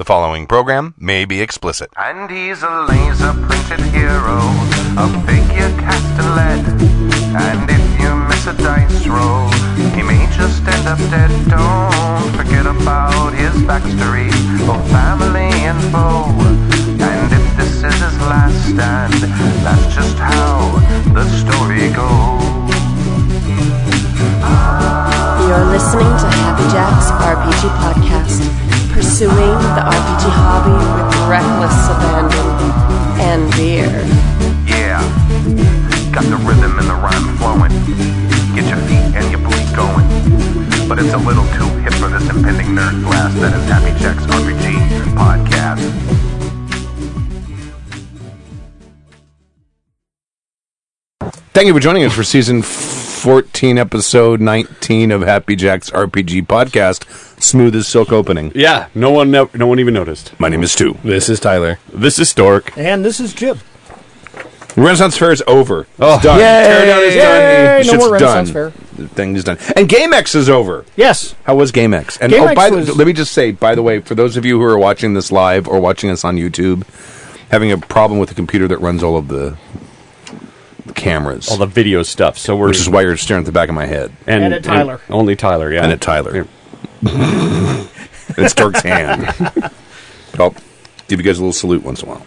The following program may be explicit. And he's a laser printed hero, a figure cast in lead. And if you miss a dice roll, he may just end up dead. Don't forget about his backstory, both family and foe. And if this is his last stand, that's just how the story goes. You're listening to Happy Jack's RPG podcast, pursuing the RPG hobby with reckless abandon and beer. Yeah, got the rhythm and the rhyme flowing. Get your feet and your booty going. But it's a little too hip for this impending nerd blast that is Happy Jack's RPG podcast. Thank you for joining us for season 14, episode 19 of Happy Jack's RPG podcast. Smooth as silk opening. Yeah, no one, no, no one even noticed. My name is Stu. This is Tyler. This is Stork. And this is Jim. Renaissance Fair is over. Oh, it's done. yay! Teardown is Yay! done. No more Renaissance done. Fair. The thing is done. And GameX is over. Yes. How was GameX? And GameX oh, by the, was- let me just say, by the way, for those of you who are watching this live or watching us on YouTube, having a problem with the computer that runs all of the, the cameras, all the video stuff. So we're which is why you're staring at the back of my head and, And at Tyler. only Tyler. Yeah, and at Tyler. it's Dirk's hand. I'll give you guys a little salute once in a while.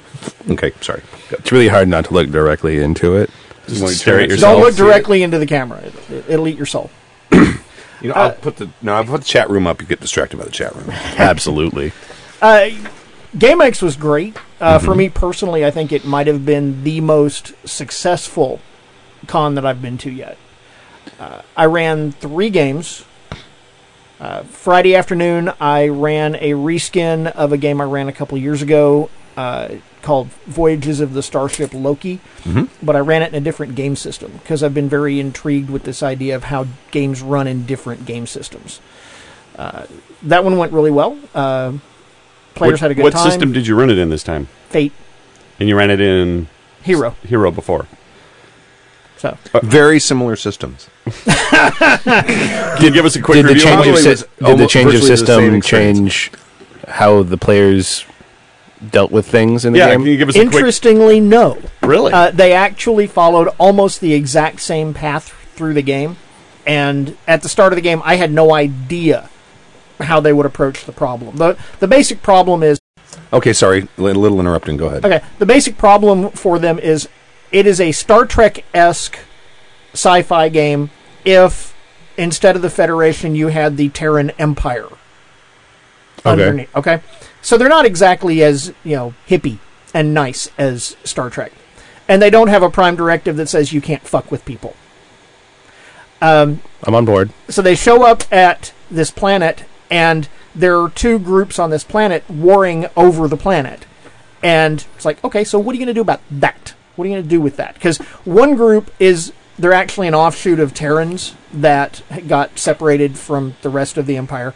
Okay, sorry. It's really hard not to look directly into it. Just Want stare at it- yourself. Don't look directly into the camera. It, it'll eat your soul. You know, I'll put the no. I'll put the chat room up. You get distracted by the chat room. Absolutely. Uh, GameX was great. Uh, For me personally, I think it might have been the most successful con that I've been to yet. Uh, I ran three games. Uh, Friday afternoon, I ran a reskin of a game I ran a couple years ago uh, called Voyages of the Starship Loki. But I ran it in a different game system because I've been very intrigued with this idea of how games run in different game systems. Uh, that one went really well. Uh, players what, had a good what time. system did you run it in this time? Fate And you ran it in Hero. Hero before. So Very similar systems. Can you give us a quick Did the review? change of, way, sy- it was did the change of virtually the same system change how the players dealt with things in the yeah, game? can you give us a quick? interestingly, no. Really? Uh, they actually followed almost the exact same path through the game, and at the start of the game, I had no idea how they would approach the problem. the The basic problem is Okay, sorry, a little interrupting. Go ahead. okay. The basic problem for them is it is a Star Trek esque sci-fi game. If instead of the Federation, you had the Terran Empire underneath. Okay, so they're not exactly as you know hippie and nice as Star Trek, and they don't have a prime directive that says you can't fuck with people. Um, I'm on board. So they show up at this planet, and there are two groups on this planet warring over the planet, and it's like, okay, so what are you going to do about that? What are you going to do with that? Because one group is they're actually an offshoot of Terrans that got separated from the rest of the Empire.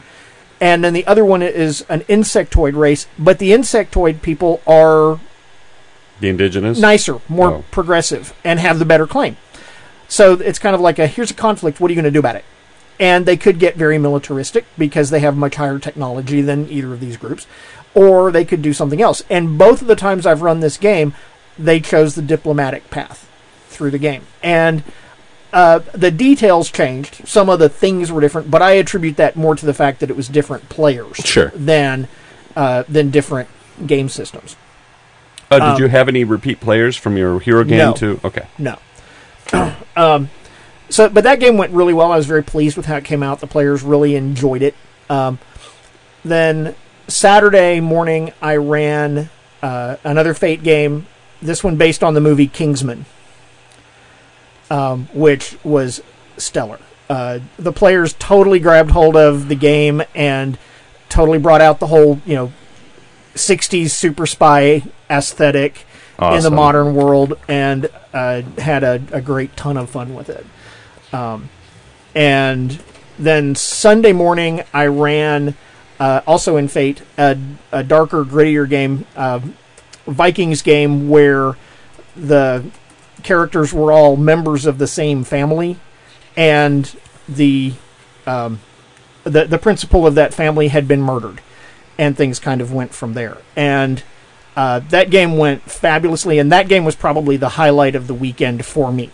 And then the other one is an insectoid race, but the insectoid people are the indigenous. nicer, more Oh. progressive, and have the better claim. So it's kind of like a here's a conflict. What are you going to do about it? And they could get very militaristic because they have much higher technology than either of these groups, or they could do something else. And both of the times I've run this game, they chose the diplomatic path through the game, and uh, the details changed. Some of the things were different, but I attribute that more to the fact that it was different players Sure. than uh, than different game systems. Uh, did you have any repeat players from your Hero game No. too? Okay. No. um, so, but that game went really well. I was very pleased with how it came out. The players really enjoyed it. Um, then Saturday morning, I ran uh, another Fate game. This one based on the movie Kingsman, um, which was stellar. Uh, the players totally grabbed hold of the game and totally brought out the whole, you know, 60s super spy aesthetic in the modern world and uh, had a, a great ton of fun with it. Um, and then Sunday morning, I ran uh, also in Fate a, a darker, grittier game, uh, Vikings game where the characters were all members of the same family, and the um, the the principal of that family had been murdered, and things kind of went from there. And uh, that game went fabulously, and that game was probably the highlight of the weekend for me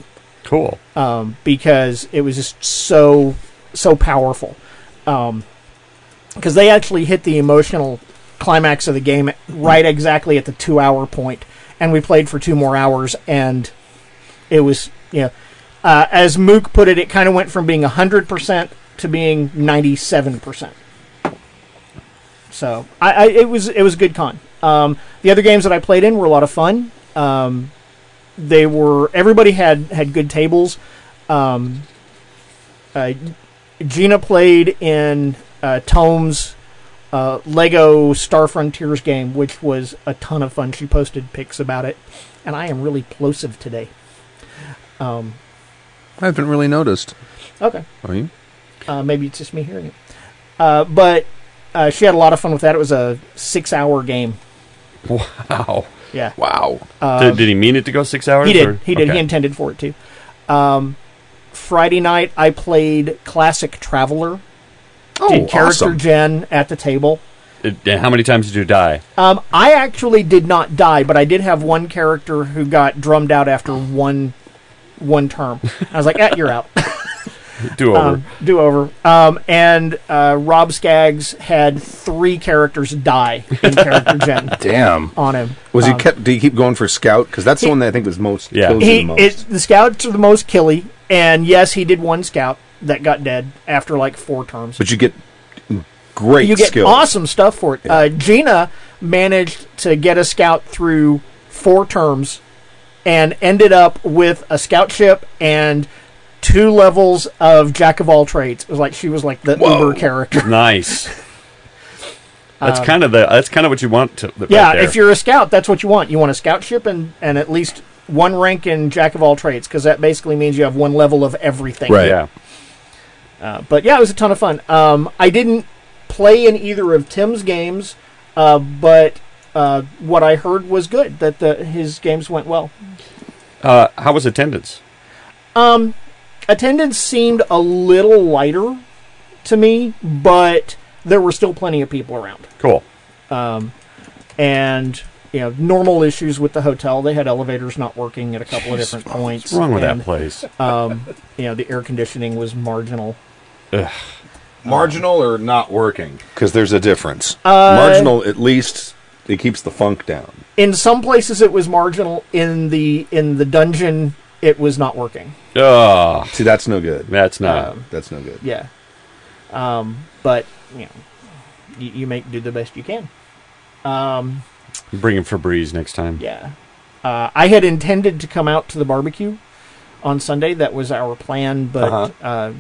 Cool. um, because it was just so so powerful. Because they actually hit the emotional climax of the game right exactly at the two hour point, and we played for two more hours, and it was you know, uh, as Mook put it, it kind of went from being hundred percent to being ninety seven percent. So I, I it was it was a good con. Um, the other games that I played in were a lot of fun. Um, they were everybody had had good tables. Um, uh, Gina played in uh, Tome's uh, Lego Star Frontiers game, which was a ton of fun. She posted pics about it, and I am really plosive today. Um, I haven't really noticed. okay, Are you? uh, maybe it's just me hearing it, uh, but uh, she had a lot of fun with that. It was a six-hour game. Wow. Yeah, Wow. did, did he mean it to go six hours? He did. or- He did. okay. He intended for it to. Um, Friday night, I played Classic Traveller. Oh, did character awesome. gen at the table. How many times did you die? Um, I actually did not die, but I did have one character who got drummed out after one one term. I was like, eh, "You're out." Do over. Um, do over. Um, and uh, Rob Skaggs had three characters die in character gen Damn. on him. Was he Um, kept? Did he keep going for scout? Because that's the one that I think was most. Yeah. kills he the most. it, the scouts are the most killy, and yes, he did one scout that got dead after like four terms. but you get great you get skills. awesome stuff for it. Uh, Gina managed to get a scout through four terms, and ended up with a scout ship and two levels of jack of all trades. It was like she was like the Whoa. Uber character. Nice. That's kind of the. That's kind of what you want to. right Um, yeah, there. if you're a scout, that's what you want. You want a scout ship and and at least one rank in jack of all trades because that basically means you have one level of everything. Right. Yeah. Uh, but yeah, it was a ton of fun. Um, I didn't play in either of Tim's games, uh, but uh, what I heard was good. That the, his games went well. Uh, how was attendance? Attendance seemed a little lighter to me, but there were still plenty of people around. Cool. And you know, normal issues with the hotel. They had elevators not working at a couple of different points. What's wrong with and, that place? Um, you know, the air conditioning was marginal. Marginal or not working? Because there's a difference. Uh, Marginal, at least, it keeps the funk down. In some places, it was marginal. In the in the dungeon, it was not working. Oh, See, that's no good. that's not. That's no good. Yeah. Um, but you know, you, you make do the best you can. Um, Bring him Febreze next time. yeah. Uh, I had intended to come out to the barbecue on Sunday. That was our plan, but Uh-huh. uh,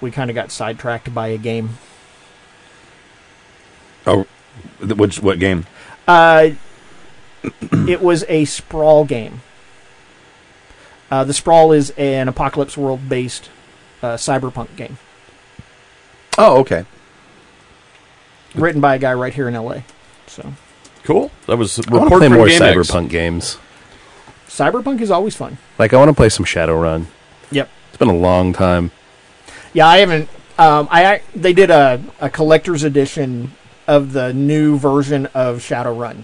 we kind of got sidetracked by a game. Oh, which what game? Uh, it was a sprawl game. Uh, the sprawl is an apocalypse world based uh, cyberpunk game Oh, okay. written by a guy right here in LA. So Cool. That was a I want report to play from more GameX. cyberpunk games. cyberpunk is always fun. Like I want to play some Shadowrun. Yep. It's been a long time. Yeah, I haven't. Um, I ac- they did a, a collector's edition of the new version of Shadowrun,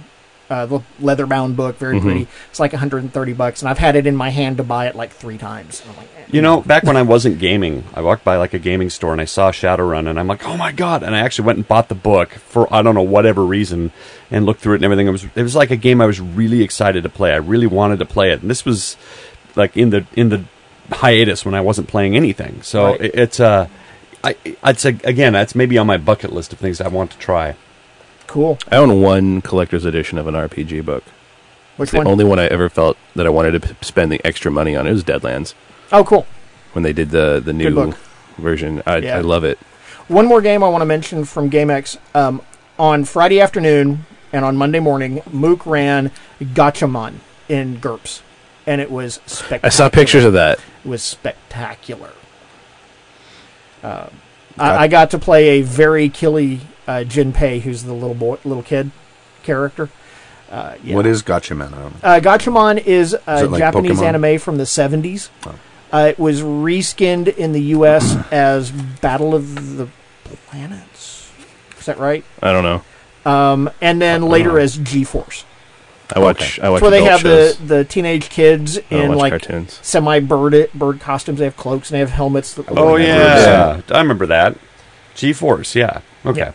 uh, the leather bound book, very Mhm. pretty. It's like 130 bucks, and I've had it in my hand to buy it like three times. I'm like, eh. You know, back when I wasn't gaming, I walked by like a gaming store and I saw Shadowrun and I'm like, oh my god! And I actually went and bought the book for I don't know whatever reason and looked through it and everything. It was it was like a game I was really excited to play. I really wanted to play it, and this was like in the in the hiatus when I wasn't playing anything. So Right. it, it's uh, I I'd say again that's maybe on my bucket list of things I want to try. Cool. I own one collector's edition of an RPG book. Which The one? only one I ever felt that I wanted to p- spend the extra money on it was Deadlands oh, cool. when they did the the new book. version. I, Yeah. I love it. One more game I want to mention from GameX. Um, on Friday afternoon and on Monday morning, Mook ran Gatchaman in GURPS, and it was spectacular. I saw pictures of that. It was spectacular. Uh, I, I got to play a very killy uh, Jinpei, who's the little boy, little kid character. Uh, yeah. What is Gatchaman? I don't. Uh, Gatchaman is a Is like Japanese Pokemon? anime from the 70s. Oh. Uh, it was reskinned in the U.S. as Battle of the Planets. Is that right? I don't know. um, and then later as G Force. I watch. I watch. That's where they have shows. the, the teenage kids I in like cartoons. semi bird bird costumes. They have cloaks and they have helmets. That Oh Yeah. yeah. I remember that. G Force, yeah. Okay. Yeah.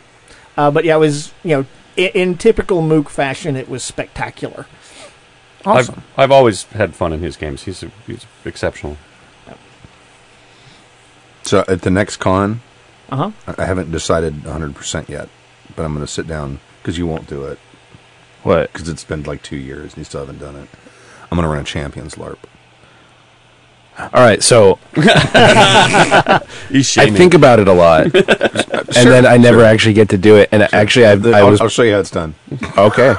Uh, but yeah, it was you know in, in typical Mook fashion, it was spectacular. Awesome. I've I've always had fun in his games. He's he's exceptional. So at the next con, Uh huh. I I haven't decided 100% yet, but I'm going to sit down because you won't do it What? because it's been like two years and you still haven't done it. I'm going to run a Champions LARP. All right. So He's I shaming. think about it a lot, and then I never actually get to do it. And actually, I, I I'll, was I'll show you how it's done. okay.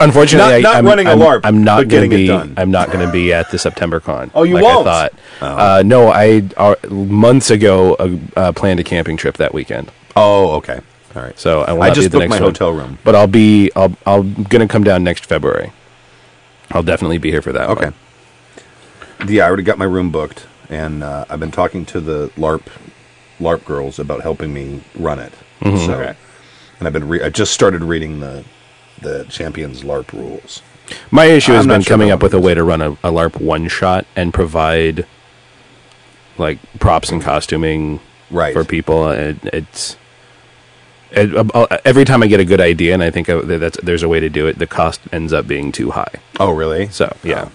Unfortunately, Not- not I, I'm, running a I'm, LARP, I'm not but to getting it be. done. I'm not going to be at the September con. Oh, you like won't? I thought. Oh. Uh, no, I uh, months ago uh, uh, planned a camping trip that weekend, Oh, okay. All right. so I will I not be just at the booked next my one. hotel room. But I'll be. I'll. I'm going to come down next February. I'll definitely be here for that. Okay. one. Yeah, I already got my room booked, and uh, I've been talking to the LARP LARP girls about helping me run it. Mm-hmm. So, Okay. and I've been re- I just started reading the the Champions LARP rules. My issue has I'm been sure coming up with a way to run a, a LARP one shot and provide like props and costuming Right. for people. It, it's it, uh, every time I get a good idea and I think uh, that that's, there's a way to do it, the cost ends up being too high. Oh, really? So yeah,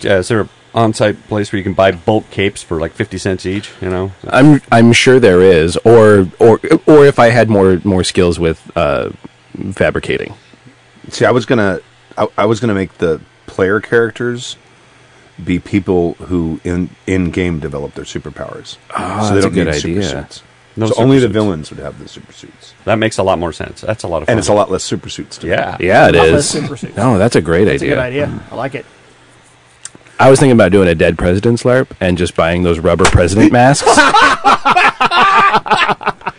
Yeah, is there on-site place where you can buy bulk capes for like fifty cents each? You know, I'm I'm sure there is, or or or if I had more more skills with uh, fabricating. See, I was gonna, I, I was gonna make the player characters be people who in in game develop their superpowers. Ah, that's a good need idea. supersuits. No so only the villains would have the super suits. that makes a lot more sense. That's a lot of fun. and it's a lot less supersuits. To Yeah. Yeah, it Lot is. less super suits. No, that's a great That's a idea. good idea. I like it. I was thinking about doing a dead president's LARP and just buying those rubber president masks.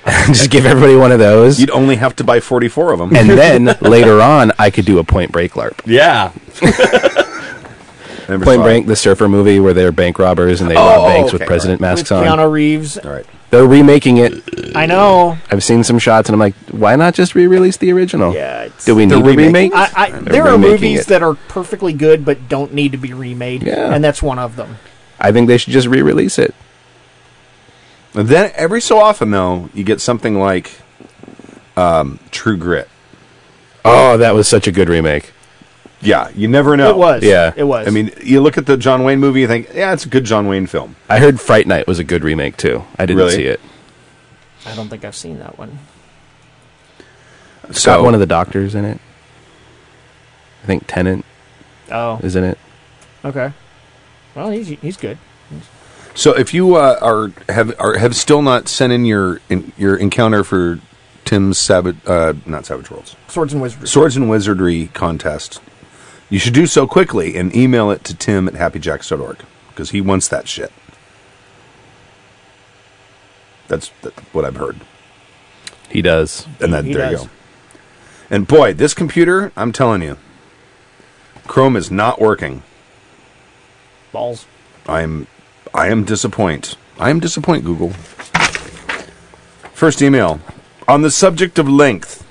just give everybody one of those. You'd only have to buy forty four of them. and then later on, I could do a Point Break LARP. Yeah. Never Point saw Break, it. the surfer movie where they're bank robbers and they Oh, rob banks okay, with president With masks on. Keanu Reeves. All right. They're remaking it. I know. I've seen some shots and I'm like, why not just re-release the original? Yeah. It's, Do we They're need a remaking remake? I, I, They're there are remaking movies it. that are perfectly good but don't need to be remade, Yeah. and that's one of them. I think they should just re-release it. And then every so often, though, you get something like um, True Grit. Oh, that was such a good remake. Yeah, you never know. It was. Yeah. It was. I mean, you look at the John Wayne movie, you think, yeah, it's a good John Wayne film. I heard Fright Night was a good remake too. I didn't Really? see it. I don't think I've seen that one. It's So got one of the doctors in it. I think Tennant Oh, is in it. okay. Well, he's he's good. So if you uh, are have are, have still not sent in your in, your encounter for Tim's Savage, uh, not Savage Worlds, Swords and Wizards. Swords and Wizardry contest, you should do so quickly and email it to Tim at happyjacks.org because he wants that shit. That's, that's what I've heard, He does. and then He there you go. And boy, this computer, I'm telling you, Chrome is not working. Balls. I'm I am disappoint. I am disappoint, Google. First email. On the subject of length,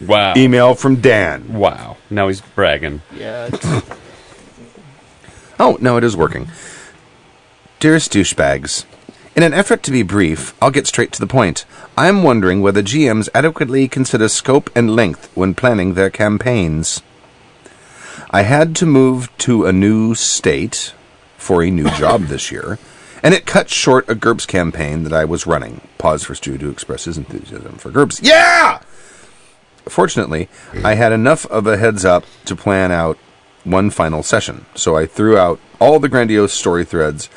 Wow. email from Dan. Wow. Now he's bragging. Yeah. it's- Oh, no, it is working. Dearest douchebags, in an effort to be brief, I'll get straight to the point. I'm wondering whether GMs adequately consider scope and length when planning their campaigns. I had to move to a new state for a new job this year, and it cut short a GURPS campaign that I was running. Pause for Stu to express his enthusiasm for GURPS. Yeah! Fortunately, I had enough of a heads up to plan out one final session, so I threw out all the grandiose story threads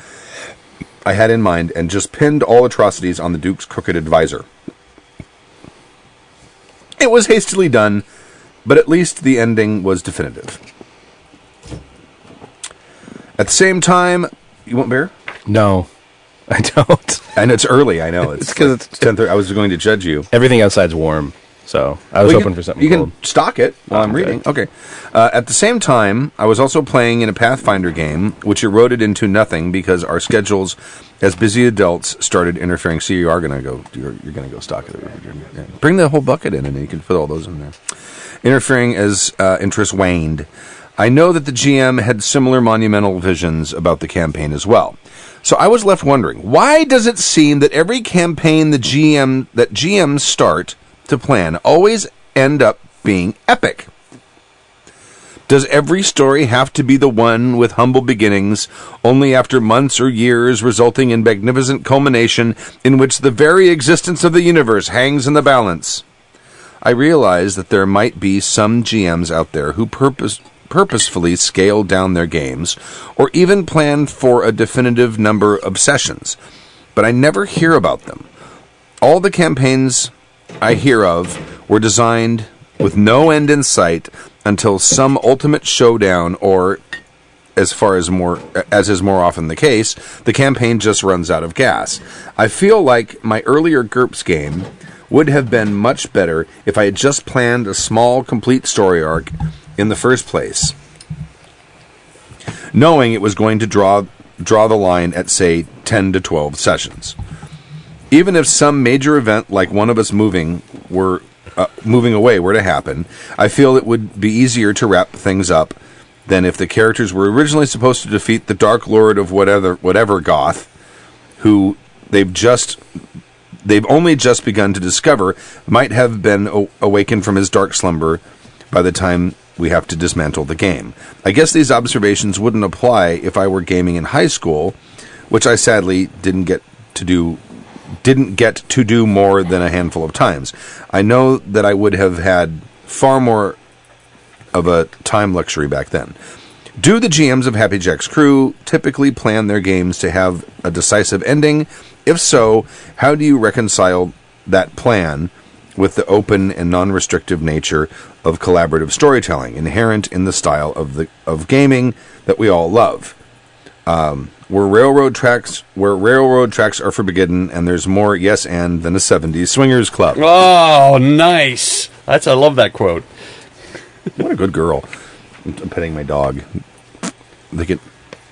I had in mind and just pinned all atrocities on the Duke's crooked advisor. It was hastily done, but at least the ending was definitive. At the same time, you want beer? No, I don't. I know it's early. I know it's 'cause like 10:30. I was going to judge you. Everything outside's warm, So I was Well, hoping can- for something You cool. can stock it while I'm Okay. reading. Okay. Uh, at the same time, I was also playing in a Pathfinder game, which eroded into nothing because our schedules, as busy adults, started interfering. So you are going to go. You're, you're going to go stock it. Yeah. Bring the whole bucket in, and you can fit all those in there. Interfering as uh, interest waned. I know that the GM had similar monumental visions about the campaign as well. So I was left wondering, why does it seem that every campaign the GM that GMs start to plan always end up being epic? Does every story have to be the one with humble beginnings, only after months or years resulting in magnificent culmination in which the very existence of the universe hangs in the balance? I realize that there might be some GMs out there who purpose, purposefully scale down their games or even plan for a definitive number of sessions, but I never hear about them. All the campaigns I hear of were designed with no end in sight until some ultimate showdown or as far as more as is more often the case, the campaign just runs out of gas. I feel like my earlier GURPS game would have been much better if I had just planned a small complete story arc in the first place. Knowing it was going to draw draw the line at say 10 to 12 sessions. Even if some major event like one of us moving were uh, moving away were to happen, I feel it would be easier to wrap things up than if the characters were originally supposed to defeat the Dark Lord of whatever whatever Goth, who they've just they've only just begun to discover might have been a- awakened from his dark slumber by the time we have to dismantle the game. I guess these observations wouldn't apply if I were gaming in high school, which I sadly didn't get to do didn't get to do more than a handful of times. I know that I would have had far more of a time luxury back then. Do the GMs of Happy Jack's crew typically plan their games to have a decisive ending? If so, how do you reconcile that plan with the open and non-restrictive nature of collaborative storytelling inherent in the style of the of gaming that we all love? Um, where railroad tracks where railroad tracks are forbidden and there's more yes and than a 70s swingers club. Oh, nice. That's I love that quote. What a good girl. I'm petting my dog. They can,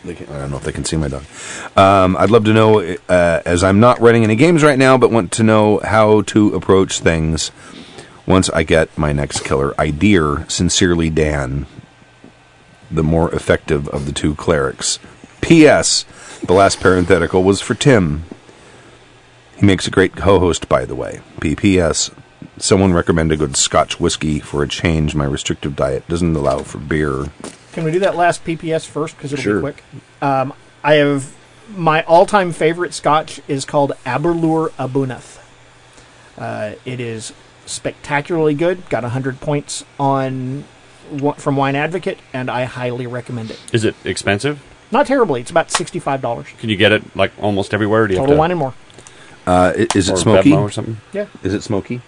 they can. I don't know if they can see my dog. Um, I'd love to know, uh, as I'm not running any games right now, but want to know how to approach things once I get my next killer idea. Sincerely, Dan, the more effective of the two clerics. P.S. The last parenthetical was for Tim. He makes a great co-host, by the way. P.P.S. Someone recommend a good Scotch whiskey for a change. My restrictive diet doesn't allow for beer. Can we do that last PPS first because it'll Sure. be quick? Um, I have my all-time favorite Scotch is called Aberlour A'bunadh. Uh, it is spectacularly good. Got hundred points on from Wine Advocate, and I highly recommend it. Is it expensive? Not terribly. It's about sixty-five dollars. Can you get it like almost everywhere? Do you Total have Wine to, and More. Uh, i- is or it smoky? Bevmo or something? Yeah, Is it smoky?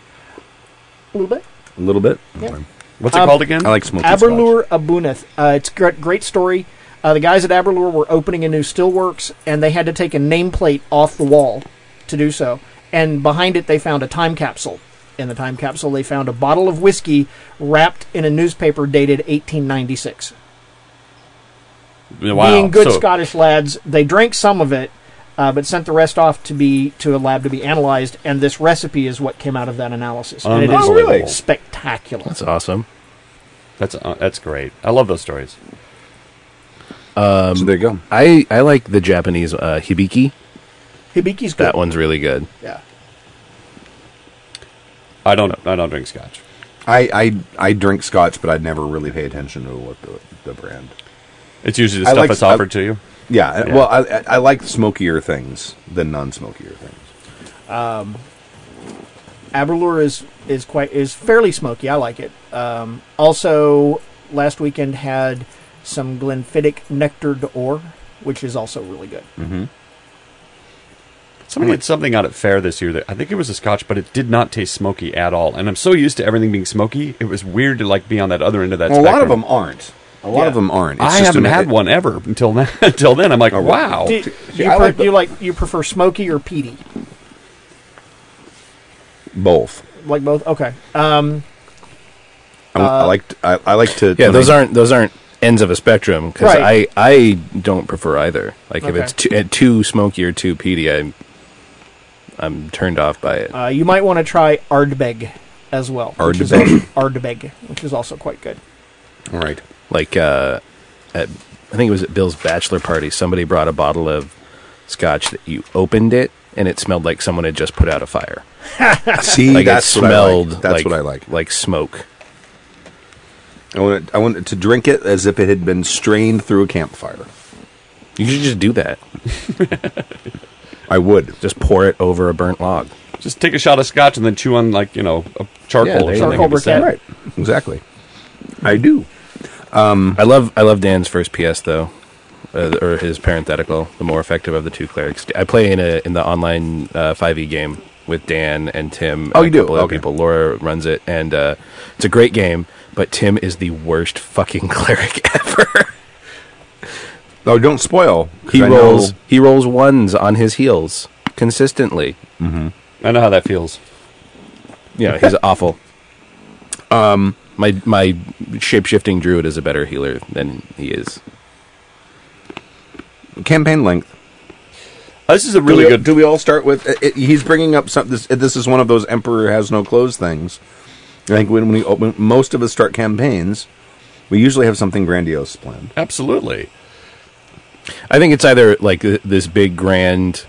a little bit. A little bit. Yeah. Okay. What's it Um, called again? I like smoky Aberlour A'bunadh. Uh, it's great, great story. Uh, the guys at Aberlour were opening a new stillworks, and they had to take a nameplate off the wall to do so. And behind it, they found a time capsule. In the time capsule, they found a bottle of whiskey wrapped in a newspaper dated 1896. Wow. Being good so, Scottish lads, they drank some of it, uh, but sent the rest off to be to a lab to be analyzed. And this recipe is what came out of that analysis. And it is Unbelievable. spectacular. That's awesome. That's uh, that's great. I love those stories. so there you go. I, I like the Japanese uh, hibiki. Hibiki's good. That one's really good. Yeah. I don't I don't drink scotch. I, I I drink scotch, but I'd never really pay attention to what the, the brand. It's usually the I stuff like- that's I- offered to you. Yeah, Yeah. well, I, I I like smokier things than non-smokier things. Aberlour is is quite is fairly smoky. I like it. Um, also, last weekend had some Glenfiddich Nectar d'Or, which is also really good. Somebody had something out at fair this year that I think it was a scotch, but it did not taste smoky at all. And I'm so used to everything being smoky, it was weird to like be on that other end of that. Well, a lot of them aren't. A lot Yeah. of them aren't. It's I just haven't an- had one ever until now. until then, I'm like, Oh, wow. Do, See, you, I pre- like the- you like you prefer smoky or peaty? Both. Like both? Okay. Um, I, I like to, I, I like to. Yeah, those I- aren't those aren't ends of a spectrum because Right. I I don't prefer either. Like if it's too, uh, too smoky or too peaty, I'm I'm turned off by it. uh, you might want to try Ardbeg as well. which is Ardbeg? Ardbeg, which is also quite good. All right. Like uh, at I think it was at Bill's bachelor party. Somebody brought a bottle of scotch that you opened it and it smelled like someone had just put out a fire. See, Like that's it what I smelled. like. That's like, what I like. Like smoke. I want it, I want it to drink it as if it had been strained through a campfire. You should just do that. I would. Just pour it over a burnt log. Just take a shot of scotch and then chew on like you know a charcoal Yeah, or something. go. It'd be Charcoal sad. Right. Exactly. I do. I love I love Dan's first PS though, uh, or his parenthetical, the more effective of the two clerics. I play in a in the online uh, five e game with Dan and Tim. Oh, and you do? a couple other Okay. people. Laura runs it, and uh, it's a great game. But Tim is the worst fucking cleric ever. Oh, don't spoil. he I know- rolls he rolls ones on his heels consistently. I know how that feels. Yeah, he's awful. Um, my my shape shifting druid is a better healer than he is. campaign length. Uh, This is a really do we, good. Do we all start with? It, it- he's bringing up something. This, this is one of those emperor has no clothes things. I think when we open, most of us start campaigns, we usually have something grandiose planned. Absolutely. I think it's either like this big grand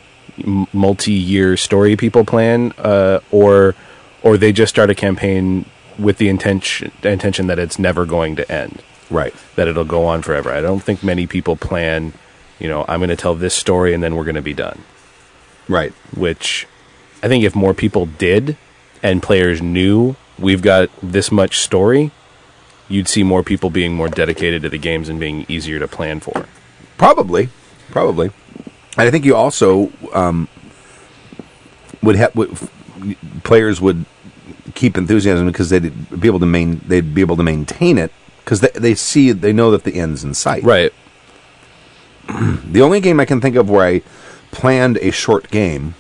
multi-year story people plan, uh, or or they just start a campaign with the intention intention that it's never going to end, Right. that it'll go on forever. I don't think many people plan, you know, I'm going to tell this story and then we're going to be done. Right. Which I think if more people did and players knew we've got this much story, you'd see more people being more dedicated to the games and being easier to plan for. Probably. Probably. And I think you also um, would have players would keep enthusiasm because they'd be able to main they'd be able to maintain it because they they see they know that the end's in sight. Right. The only game I can think of where I planned a short game,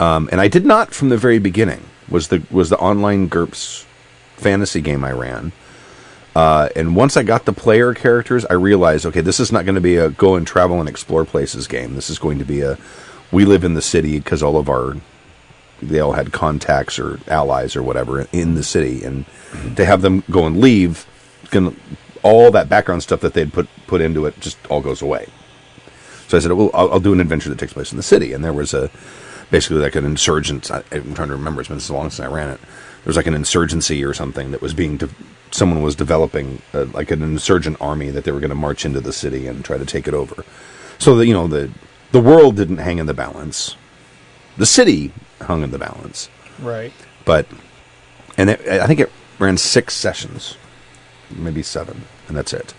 um, and I did not from the very beginning, was the was the online GURPS fantasy game I ran. Uh, and once I got the player characters, I realized, okay, this is not going to be a go and travel and explore places game. This is going to be a we live in the city because all of our they all had contacts or allies or whatever in the city, and to have them go and leave, gonna, all that background stuff that they'd put put into it just all goes away. So I said, well, I'll, I'll do an adventure that takes place in the city, and there was a basically like an insurgent. I, I'm trying to remember; it's been so long since I ran it. There was like an insurgency or something that was being. De- someone was developing uh, like an insurgent army that they were going to march into the city and try to take it over. So that you know the the world didn't hang in the balance. The city hung in the balance, Right. but and it, I think it ran six sessions, maybe seven, and that's it.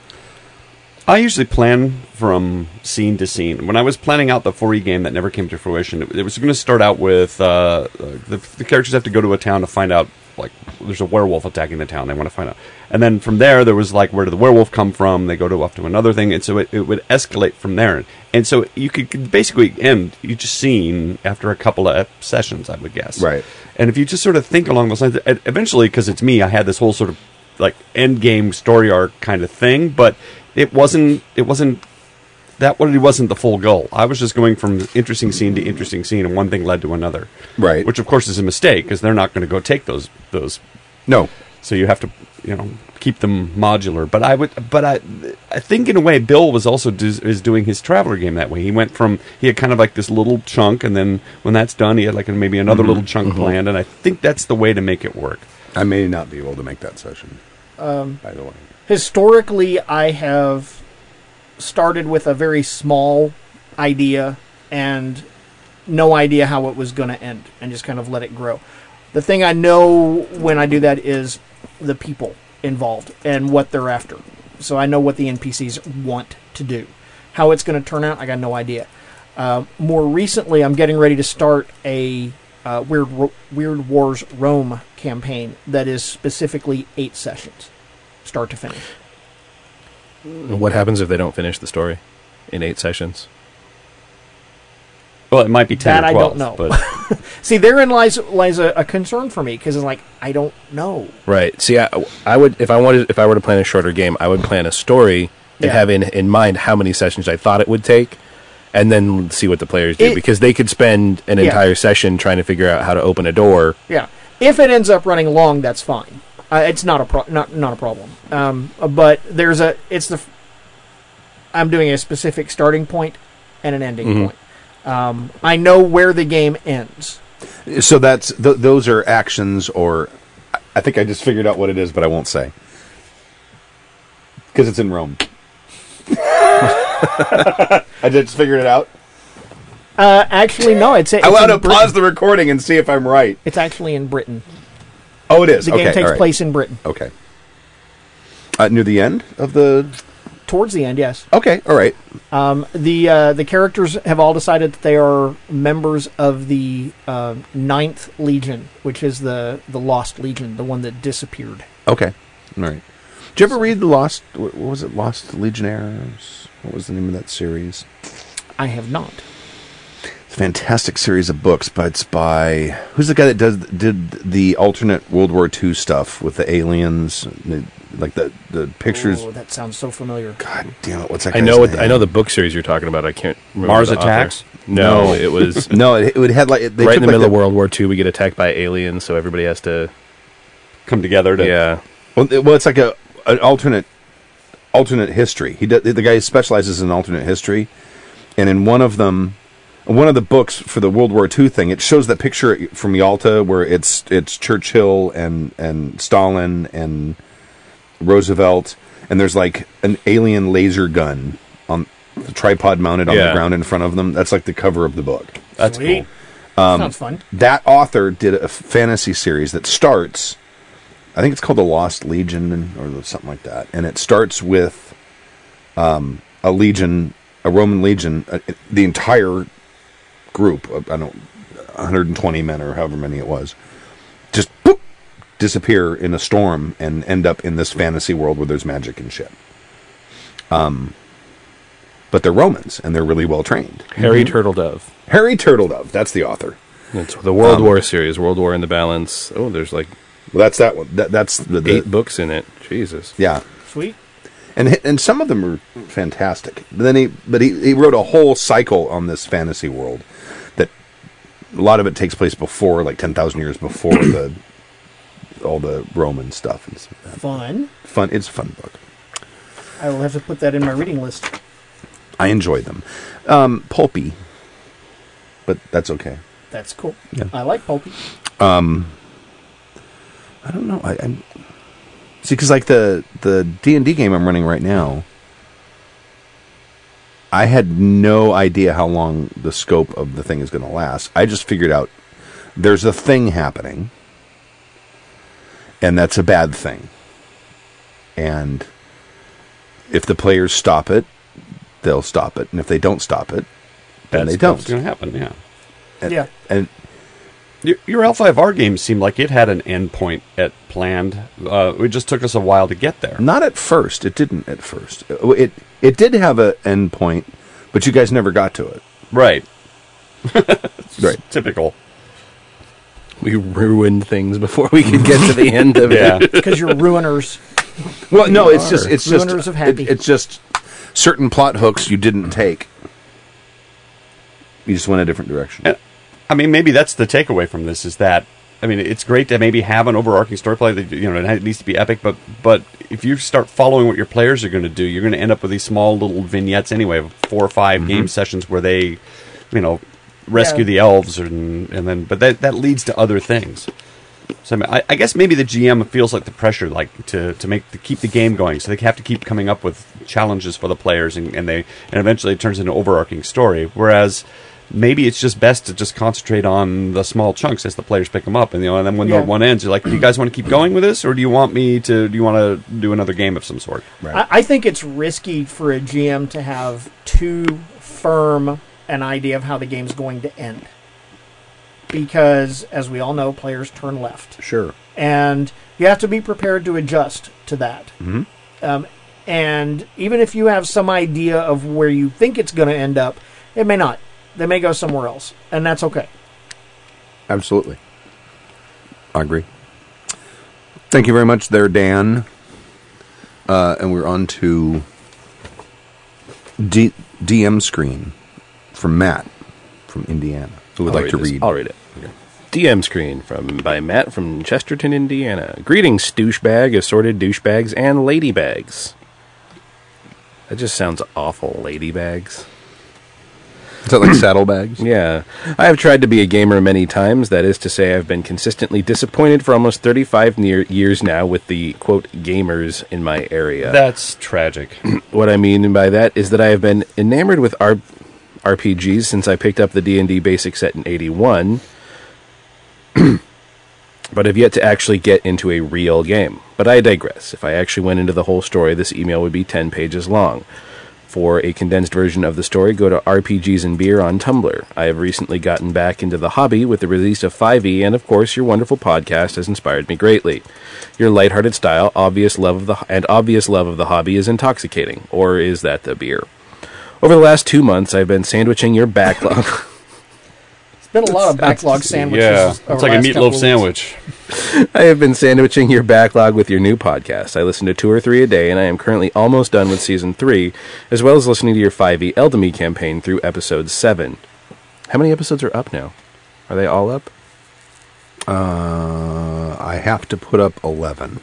I usually plan from scene to scene. When I was planning out the 4E game that never came to fruition, it, it was going to start out with uh, the, the characters have to go to a town to find out, like, there's a werewolf attacking the town. They want to find out. And then from there, there was, like, where did the werewolf come from? They go to off to another thing. And so it, it would escalate from there. And so you could, basically end each scene after a couple of sessions, I would guess. Right. And if you just sort of think along those lines, eventually, because it's me, I had this whole sort of like end game story arc kind of thing, but it wasn't. It wasn't. That really wasn't the full goal. I was just going from interesting scene to interesting scene, and one thing led to another. Right. Which, of course, is a mistake because they're not going to go take those those. No, So you have to, you know, keep them modular. But I would, but I, I think in a way, Bill was also do, is doing his traveler game that way. He went from he had kind of like this little chunk, and then when that's done, he had like maybe another little chunk planned. And I think that's the way to make it work. I may not be able to make that session. Um, by the way, Historically, I have started with a very small idea and no idea how it was going to end and just kind of let it grow. The thing I know when I do that is the people involved and what they're after. So I know what the NPCs want to do. How it's going to turn out, I got no idea. Uh, more recently, I'm getting ready to start a uh, Weird Ro- Weird Wars Rome campaign that is specifically eight sessions, start to finish. What happens if they don't finish the story in eight sessions? Well, it might be ten That or I twelve. don't know. But See, therein lies lies a, a concern for me because it's like I don't know. Right. See, I, I would if I wanted if I were to plan a shorter game, I would plan a story and Yeah. have in in mind how many sessions I thought it would take, and then see what the players do It- because they could spend an Yeah. entire session trying to figure out how to open a door. Yeah, if it ends up running long, that's fine. Uh, it's not a pro- not not a problem. Um, but there's a it's the f- I'm doing a specific starting point and an ending Mhm. point. Um, I know where the game ends. So that's th- those are actions, or I think I just figured out what it is, but I won't say because it's in Rome. I just figured it out. Uh, actually, no, it's, it's I want to pause the recording and see if I'm right. It's actually in Britain. Oh, it is. The okay, game takes right. place in Britain. Okay. Uh, near the end of the. Towards the end, yes. Okay, all right. Um, the uh, the characters have all decided that they are members of the uh, Ninth Legion, which is the the Lost Legion, the one that disappeared. Okay, all right. Did you ever read the Lost? What was it? Lost Legionnaires. What was the name of that series? I have not. It's a fantastic series of books, but it's by who's the guy that does did the alternate World War II stuff with the aliens, the, like the the pictures. Oh, that sounds so familiar. God damn it! What's that? I guy's know what? I know the book series you're talking about. I can't remember Mars the author. Attacks? No, No. it was No, it, it would had like they right took in the like middle of World War II. We get attacked by aliens, so everybody has to. come together to Yeah, Well, it- well, it's like a an alternate alternate history. He does, the guy specializes in alternate history, and in one of them, one of the books for the World War II thing, it shows that picture from Yalta where it's it's Churchill and and Stalin and Roosevelt, and there's like an alien laser gun on the tripod mounted on the ground in front of them. That's like the cover of the book. That's Sweet. cool. Um, Sounds fun. that author did a fantasy series that starts i think it's called the lost legion or something like that and it starts with um, a legion a roman legion uh, the entire group i don't 120 men or however many it was just boop, disappear in a storm and end up in this fantasy world where there's magic and shit um but they're romans and they're really well trained Harry Turtledove. harry turtledove that's the author It's the World Um, War series, World War in the Balance. Oh, there's like well, that's that one that, that's the, the eight books in it. Jesus. yeah Sweet. And and some of them are fantastic. But then he but he, he wrote a whole cycle on this fantasy world that a lot of it takes place before like ten thousand years before the all the Roman stuff and stuff like. Fun. fun. It's a fun book. I will have to put that in my reading list. I enjoy them. Um, pulpy, but that's okay. That's cool. Yeah. I like pulpy. Um, I don't know. I, I'm see because like the the D and D game I'm running right now. I had no idea how long the scope of the thing is going to last. I just figured out there's a thing happening, and that's a bad thing. And if the players stop it, they'll stop it, and if they don't stop it, then That's they don't. What's going to happen? Yeah. And, Yeah. and Your, your L5R game seemed like it had an endpoint at planned. Uh, it just took us a while to get there. Not at first. It didn't at first. It it did have an end point, but you guys never got to it. Right. Right. Typical. We ruined things before we could get to the end of it. Yeah. it. Because you're ruiners. Well, no, it's are. just it's just Ruiners of it- happy. it's just certain plot hooks you didn't take. You just went a different direction. And, I mean, maybe that's the takeaway from this is that I mean, it's great to maybe have an overarching story play that you know it needs to be epic, but but if you start following what your players are going to do, you're going to end up with these small little vignettes anyway, of four or 5 mm-hmm. game sessions where they, you know, rescue Yeah. the elves and and then but that that leads to other things. So I, mean, I, I guess maybe the GM feels like the pressure, like to, to make to keep the game going, so they have to keep coming up with challenges for the players, and, and they and eventually it turns into an overarching story. Whereas maybe it's just best to just concentrate on the small chunks as the players pick them up, and you know, and then when Yeah. the one ends, you're like, do you guys want to keep going with this, or do you want me to? Do you want to do another game of some sort? I, I think it's risky for a GM to have too firm an idea of how the game's going to end. Because, as we all know, players turn left. Sure. And you have to be prepared to adjust to that. Mm-hmm. Um, and even if you have some idea of where you think it's going to end up, it may not. They may go somewhere else, and that's okay. Absolutely. I agree. Thank you very much there, Dan. Uh, and we're on to D- DM screen from Matt from Indiana, who would I'll like to this. read. I'll read it. DM screen from by Matt from Chesterton, Indiana. Greetings, douchebag, assorted douchebags, and ladybags. That just sounds awful, ladybags. Is that like saddlebags? Yeah. I have tried to be a gamer many times. That is to say, I've been consistently disappointed for almost 35 near years now with the, quote, gamers in my area. That's tragic. what I mean by that is that I have been enamored with R- RPGs since I picked up the D&D basic set in 81, but have yet to actually get into a real game. But I digress. If I actually went into the whole story, this email would be 10 pages long. For a condensed version of the story, go to RPGs and Beer on Tumblr. I have recently gotten back into the hobby with the release of 5e, and of course, your wonderful podcast has inspired me greatly. Your lighthearted style, obvious love of the and obvious love of the hobby is intoxicating, or is that the beer? Over the last two months, I've been sandwiching your backlog. It's been a lot of backlog sandwiches. yeah, over it's like a last couple meatloaf sandwich. I have been sandwiching your backlog with your new podcast. I listen to two or three a day, and I am currently almost done with season three, as well as listening to your 5e Eldemy campaign through episode seven. How many episodes are up now? Are they all up? Uh, I have to put up 11.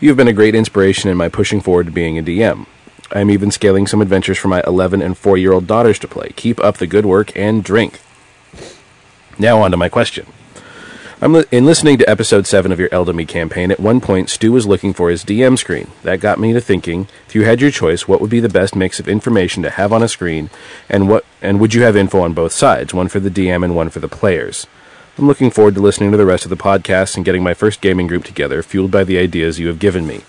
You have been a great inspiration in my pushing forward to being a DM. I am even scaling some adventures for my 11 and 4 year old daughters to play. Keep up the good work and drink. Now, on to my question. I'm li- in listening to episode 7 of your Eldemy campaign. At one point, Stu was looking for his DM screen. That got me to thinking if you had your choice, what would be the best mix of information to have on a screen, and, what, and would you have info on both sides, one for the DM and one for the players? I'm looking forward to listening to the rest of the podcast and getting my first gaming group together, fueled by the ideas you have given me.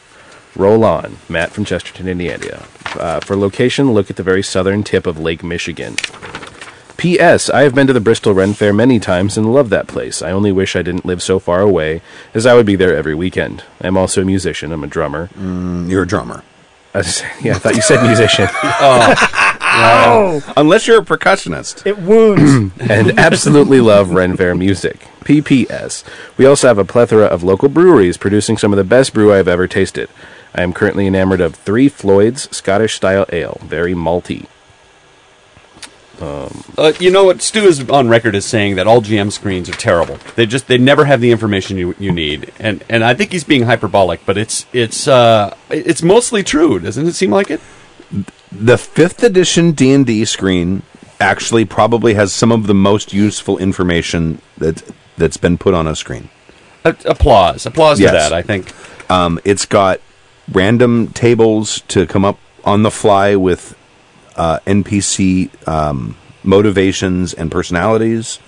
Roll on, Matt from Chesterton, Indiana. Uh, for location, look at the very southern tip of Lake Michigan. P.S. I have been to the Bristol Ren Fair many times and love that place. I only wish I didn't live so far away, as I would be there every weekend. I'm also a musician. I'm a drummer. You're a drummer. I was- yeah, I thought you said musician. Oh, Unless you're a percussionist. it wounds. and absolutely love Ren Fair music. P.P.S. We also have a plethora of local breweries producing some of the best brew I have ever tasted. I am currently enamored of Three Floyd's Scottish Style Ale, very malty. Uh, you know what? Stu is on record as saying that all GM screens are terrible. They just they never have the information you you need, and and I think he's being hyperbolic, but it's it's uh it's mostly true. Doesn't it seem like it? The 5th edition D&D screen actually probably has some of the most useful information that that's been put on a screen. A- applause, applause Yes. to that. I think. Um, it's got random tables to come up on the fly with uh, NPC um, motivations and personalities.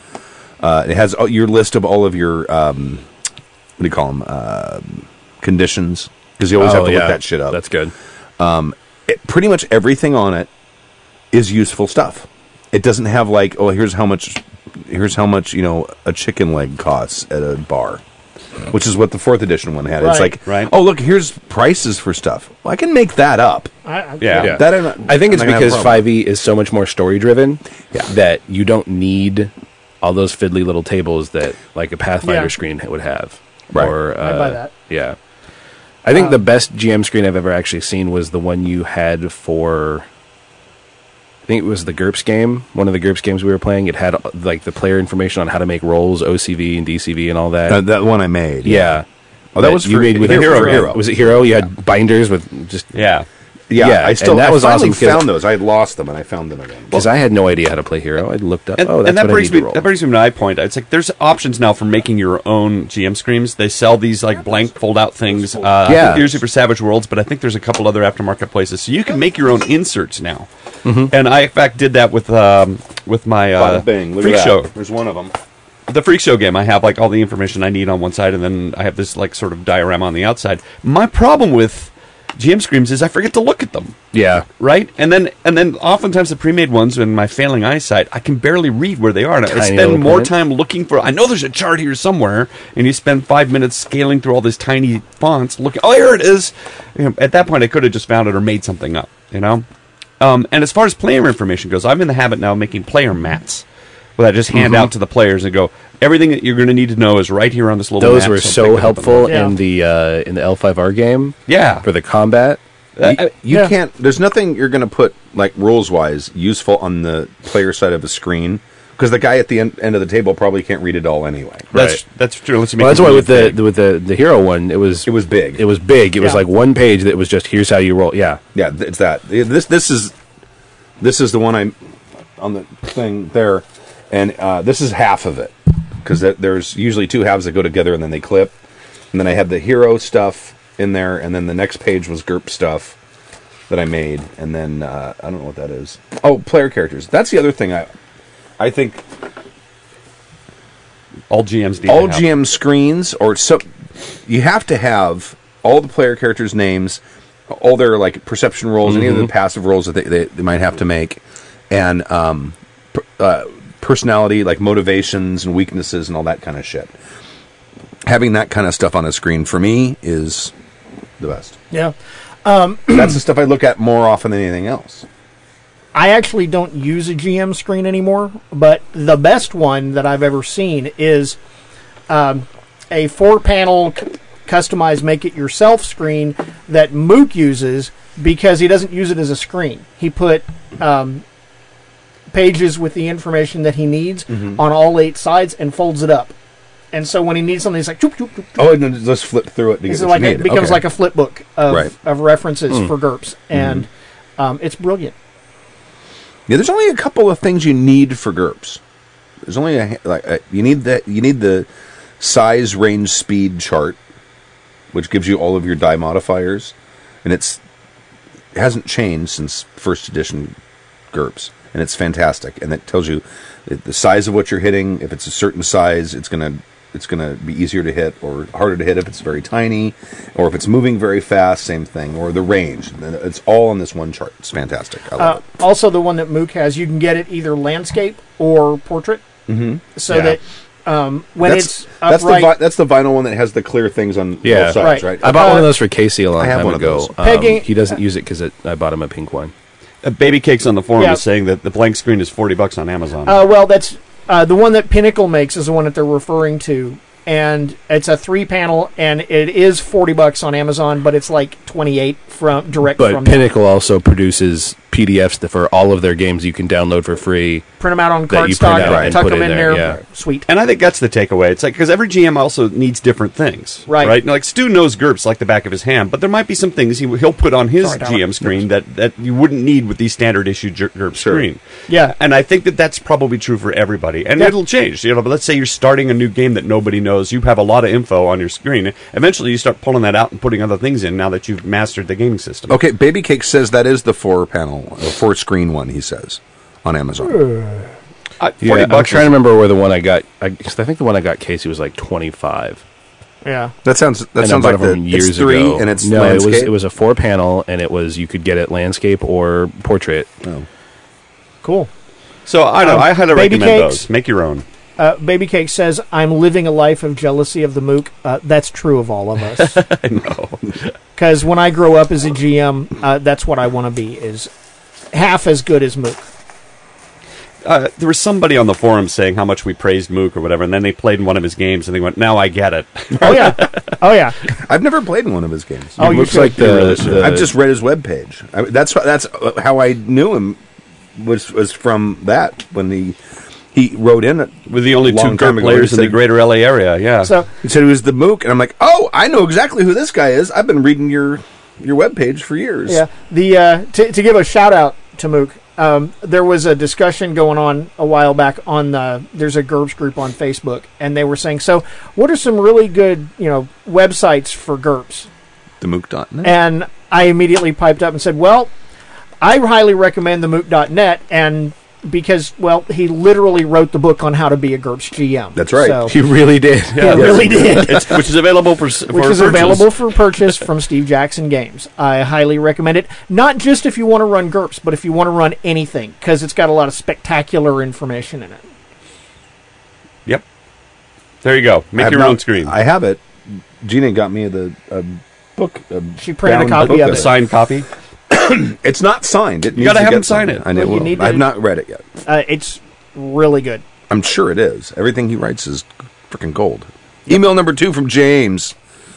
Uh, it has your list of all of your um, what do you call them um conditions because you always have Oh, to yeah, look that shit up. That's good. it, pretty much everything on it is useful stuff. It doesn't have like, oh, here's how much, here's how much you know a chicken leg costs at a bar, which is what the fourth edition one had. It's Right. like, Right. oh, look, here's prices for stuff. Well, I can make that up. I, I, Yeah. Yeah. That I'm not- I think it's I'm not gonna because have a problem. 5e is so much more story driven Yeah. that you don't need all those fiddly little tables that like a Pathfinder Yeah. screen would have. Right. Or, uh, I buy that. Yeah. I think the best GM screen I've ever actually seen was the one you had for. I think it was the GURPS game, one of the GURPS games we were playing. It had like the player information on how to make rolls, OCV and DCV and all that. Uh, that one I made. yeah. Oh, that was you for- made with Hero, for- Hero. Was it Hero? You had binders with just Yeah. Yeah. Yeah, I still and that I was finally awesome 'cause- found those. I had lost them and I found them again. because I had no idea how to play Hero. I looked up. And, oh, that's and that what I brings need me to that brings me to my point. It's like there's options now for making your own GM screens. They sell these like blank fold out things. Uh, I Yeah. usually for Savage Worlds, but I think there's a couple other aftermarket places, so you can make your own inserts now. Mm-hmm. And I in fact did that with um, with my uh, Freak Show. There's one of them. the freak show game i have like all the information i need on one side and then i have this like sort of diorama on the outside my problem with gm screens is i forget to look at them. Yeah. right? And then and then oftentimes the pre-made ones in my failing eyesight i can barely read where they are. And i spend more print. time looking for i know there's a chart here somewhere and you spend five minutes scaling through all these tiny fonts looking oh here it is. You know, at that point i could have just found it or made something up you know? Um, and as far as player information goes, I'm in the habit now of making player mats, where I just hand Mm-hmm. out to the players and go, everything that you're going to need to know is right here on this little. Those mat, were pick so it up and helpful. Yeah. in the uh, in the L5R game Yeah, for the combat. Uh, You, you Yeah. can't. There's nothing you're going to put like rules wise useful on the player side of the screen because the guy at the end, end of the table probably can't read it all anyway. that's Right. that's true. Let's make Well, that's why with the, the with the the hero one, it was It was big. It was big. It was like one page that was just here's how you roll. Yeah, Yeah, it's that. This this is this is the one I'm on the thing there, and uh, this is half of it because there's usually two halves that go together and then they clip, and then I had the hero stuff in there, and then the next page was GURP stuff that I made, and then uh, I don't know what that is. Oh, player characters. That's the other thing I I think all GMs all. GM screens or so you have to have all the player characters' names, all their like perception rolls, any of the passive rolls that they, they, they might have to make, and um, uh, personality like motivations and weaknesses and all that kind of shit. Having that kind of stuff on a screen for me is the best. Yeah. That's the stuff I look at more often than anything else. I actually don't use a GM screen anymore, but the best one that I've ever seen is um, a four panel c- customized make it yourself screen that Mook uses because he doesn't use it as a screen. He put um, pages with the information that he needs Mm-hmm. on all eight sides and folds it up. And so when he needs something, he's like, choop, choop, choop. Oh, and then just flip through it to get like it becomes Okay. like a flip book of, Right. of references Hmm. for GURPS, and Mm-hmm. um, it's brilliant. Yeah, there's only a couple of things you need for GURPS. There's only a, like a, you need that you need the size, range, speed chart, which gives you all of your die modifiers, and it's it hasn't changed since first edition GURPS, and it's fantastic. And it tells you the the size of what you're hitting. If it's a certain size, it's gonna it's gonna be easier to hit or harder to hit if it's very tiny, or if it's moving very fast. Same thing, or the range. It's all on this one chart. It's fantastic. I love Uh, it. also, the one that Mook has, you can get it either landscape or portrait, mm-hmm. so Yeah. that um, when that's, it's that's the vi- that's the vinyl one that has the clear things on Yeah. both sides, Right. right? I bought one Uh, of those for Casey a long I have time one of ago. those. Um, Pegging- he doesn't use it because I bought him a pink one. Uh, Baby Cakes on the forum Yeah. is saying that the blank screen is forty bucks on Amazon. uh, well, that's uh, the one that Pinnacle makes is the one that they're referring to, and it's a three panel, and it is forty bucks on Amazon, but it's like twenty eight from direct But from them. Pinnacle also produces PDFs that for all of their games you can download for free. print them out on that you cardstock, print and tuck put them in in there, there. yeah. Sweet. And I think that's the takeaway. It's like because every GM also needs different things, Right. Right? Like Stu knows GURPS like the back of his hand, but there might be some things he, he'll put on his Sorry, GM screen that, that you wouldn't need with the standard issue Ger- GURPS Sure. screen. Yeah. and I think that that's probably true for everybody, and Yeah. it'll change. You know, but let's say you're starting a new game that nobody knows. You have a lot of info on your screen. Eventually, you start pulling that out and putting other things in. Now that you've mastered the gaming system. Okay, Baby Cake says that is the four panel, uh, four screen one. He says on Amazon. Uh, Yeah, I'm trying to remember where the one I got. I, 'cause I think the one I got Casey was like 25. Yeah. That sounds that and I sounds like it the years it's three ago. and it's no, landscape. it was it was a four panel, and it was you could get it landscape or portrait. Oh. Cool. So I don't. know. Um, I highly baby recommend cakes? those. Make your own. Uh, Baby Cake says, "I'm living a life of jealousy of the Mook." Uh, that's true of all of us. I know. Because when I grow up as a GM, uh, that's what I want to be: is half as good as Mook. uh, there was somebody on the forum saying how much we praised Mook or whatever, and then they played in one of his games and they went, "Now I get it." Oh yeah, oh yeah. I've never played in one of his games. Oh, it you looks like the, really the- I've just read his webpage. I, that's that's how I knew him. Was was from that when he he wrote in it. We're the only two Long time GURP players he in the greater LA area. Yeah. So He said he was the Mook, and I'm like, oh, I know exactly who this guy is. I've been reading your your webpage for years. yeah, the uh, to to give a shout out to Mook. Um, there was a discussion going on a while back on the there's a GURPS group on Facebook, and they were saying, so what are some really good you know websites for GURPS? the Mook.net. And I immediately piped up and said, well, I highly recommend the Mook.net, and because well, he literally wrote the book on how to be a GURPS GM. That's right. So, he really did. he really did. It's, which is available for s- which is purchase. available for purchase from Steve Jackson Games. I highly recommend it. Not just if you want to run GURPS, but if you want to run anything, because it's got a lot of spectacular information in it. Yep. There you go. Make your not- own screen. I have it. Gina got me the a book. A She printed a copy book of a signed copy. It's not signed. It needs gotta to have get him sign signed. it. I know. Well, you need I've not read it yet. Uh, it's really good. I'm sure it is. Everything he writes is freaking gold. Email number two from James.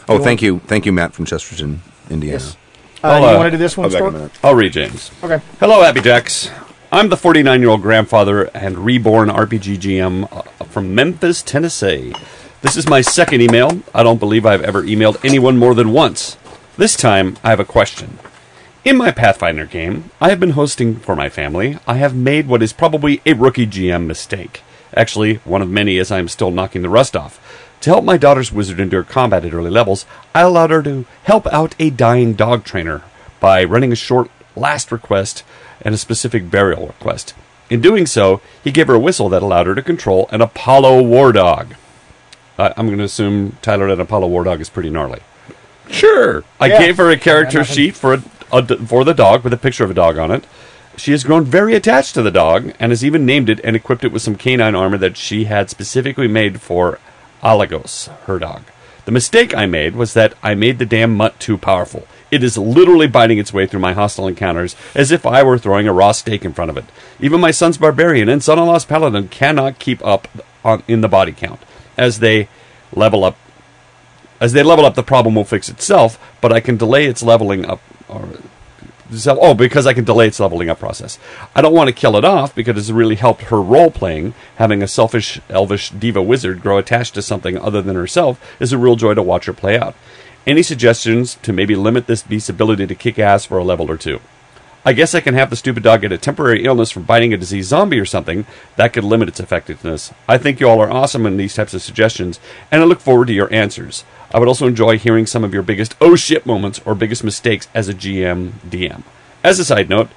Oh, thank you, thank you, Matt from Chesterton, Indiana. Yes. Uh, I'll, do you uh, want to do this one, I'll in a minute. I'll read James. Okay. Hello, Happy Jacks. I'm the 49 year old grandfather and reborn RPG GM uh, from Memphis, Tennessee. This is my second email. I don't believe I've ever emailed anyone more than once. This time, I have a question. In my Pathfinder game, I have been hosting for my family. I have made what is probably a rookie GM mistake. Actually, one of many as I am still knocking the rust off. To help my daughter's wizard endure combat at early levels, I allowed her to help out a dying dog trainer by running a short last request and a specific burial request. In doing so, he gave her a whistle that allowed her to control an Apollo war dog. Uh, I'm going to assume Tyler that Apollo war dog is pretty gnarly. Sure. I Yeah. gave her a character nothing. sheet for a, a for the dog with a picture of a dog on it. She has grown very attached to the dog and has even named it and equipped it with some canine armor that she had specifically made for Alagos, her dog. The mistake I made was that I made the damn mutt too powerful. It is literally biting its way through my hostile encounters as if I were throwing a raw steak in front of it. Even my son's barbarian and son-in-law's paladin cannot keep up on, in the body count as they level up as they level up, the problem will fix itself, but I can delay its leveling up. Or, oh, because I can delay its leveling up process. I don't want to kill it off because it's really helped her role playing. Having a selfish, elvish diva wizard grow attached to something other than herself is a real joy to watch her play out. Any suggestions to maybe limit this beast's ability to kick ass for a level or two? I guess I can have the stupid dog get a temporary illness from biting a diseased zombie or something. That could limit its effectiveness. I think you all are awesome in these types of suggestions, and I look forward to your answers. I would also enjoy hearing some of your biggest oh shit moments or biggest mistakes as a GM DM. As a side note,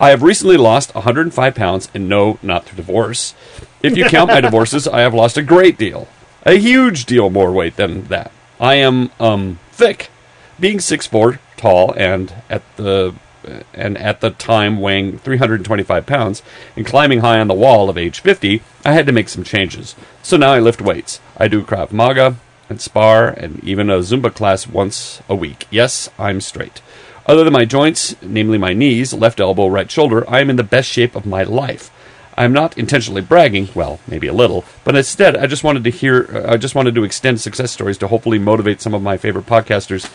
I have recently lost 105 pounds, and no, not through divorce. If you count my divorces, I have lost a great deal. A huge deal more weight than that. I am, um, thick. Being 6'4", tall, and at the and at the time weighing 325 pounds and climbing high on the wall of age 50, I had to make some changes. So now I lift weights. I do Krav Maga and spar and even a Zumba class once a week. Yes, I'm straight. Other than my joints, namely my knees, left elbow, right shoulder, I am in the best shape of my life. I am not intentionally bragging, well, maybe a little, but instead I just wanted to hear uh, I just wanted to extend success stories to hopefully motivate some of my favorite podcasters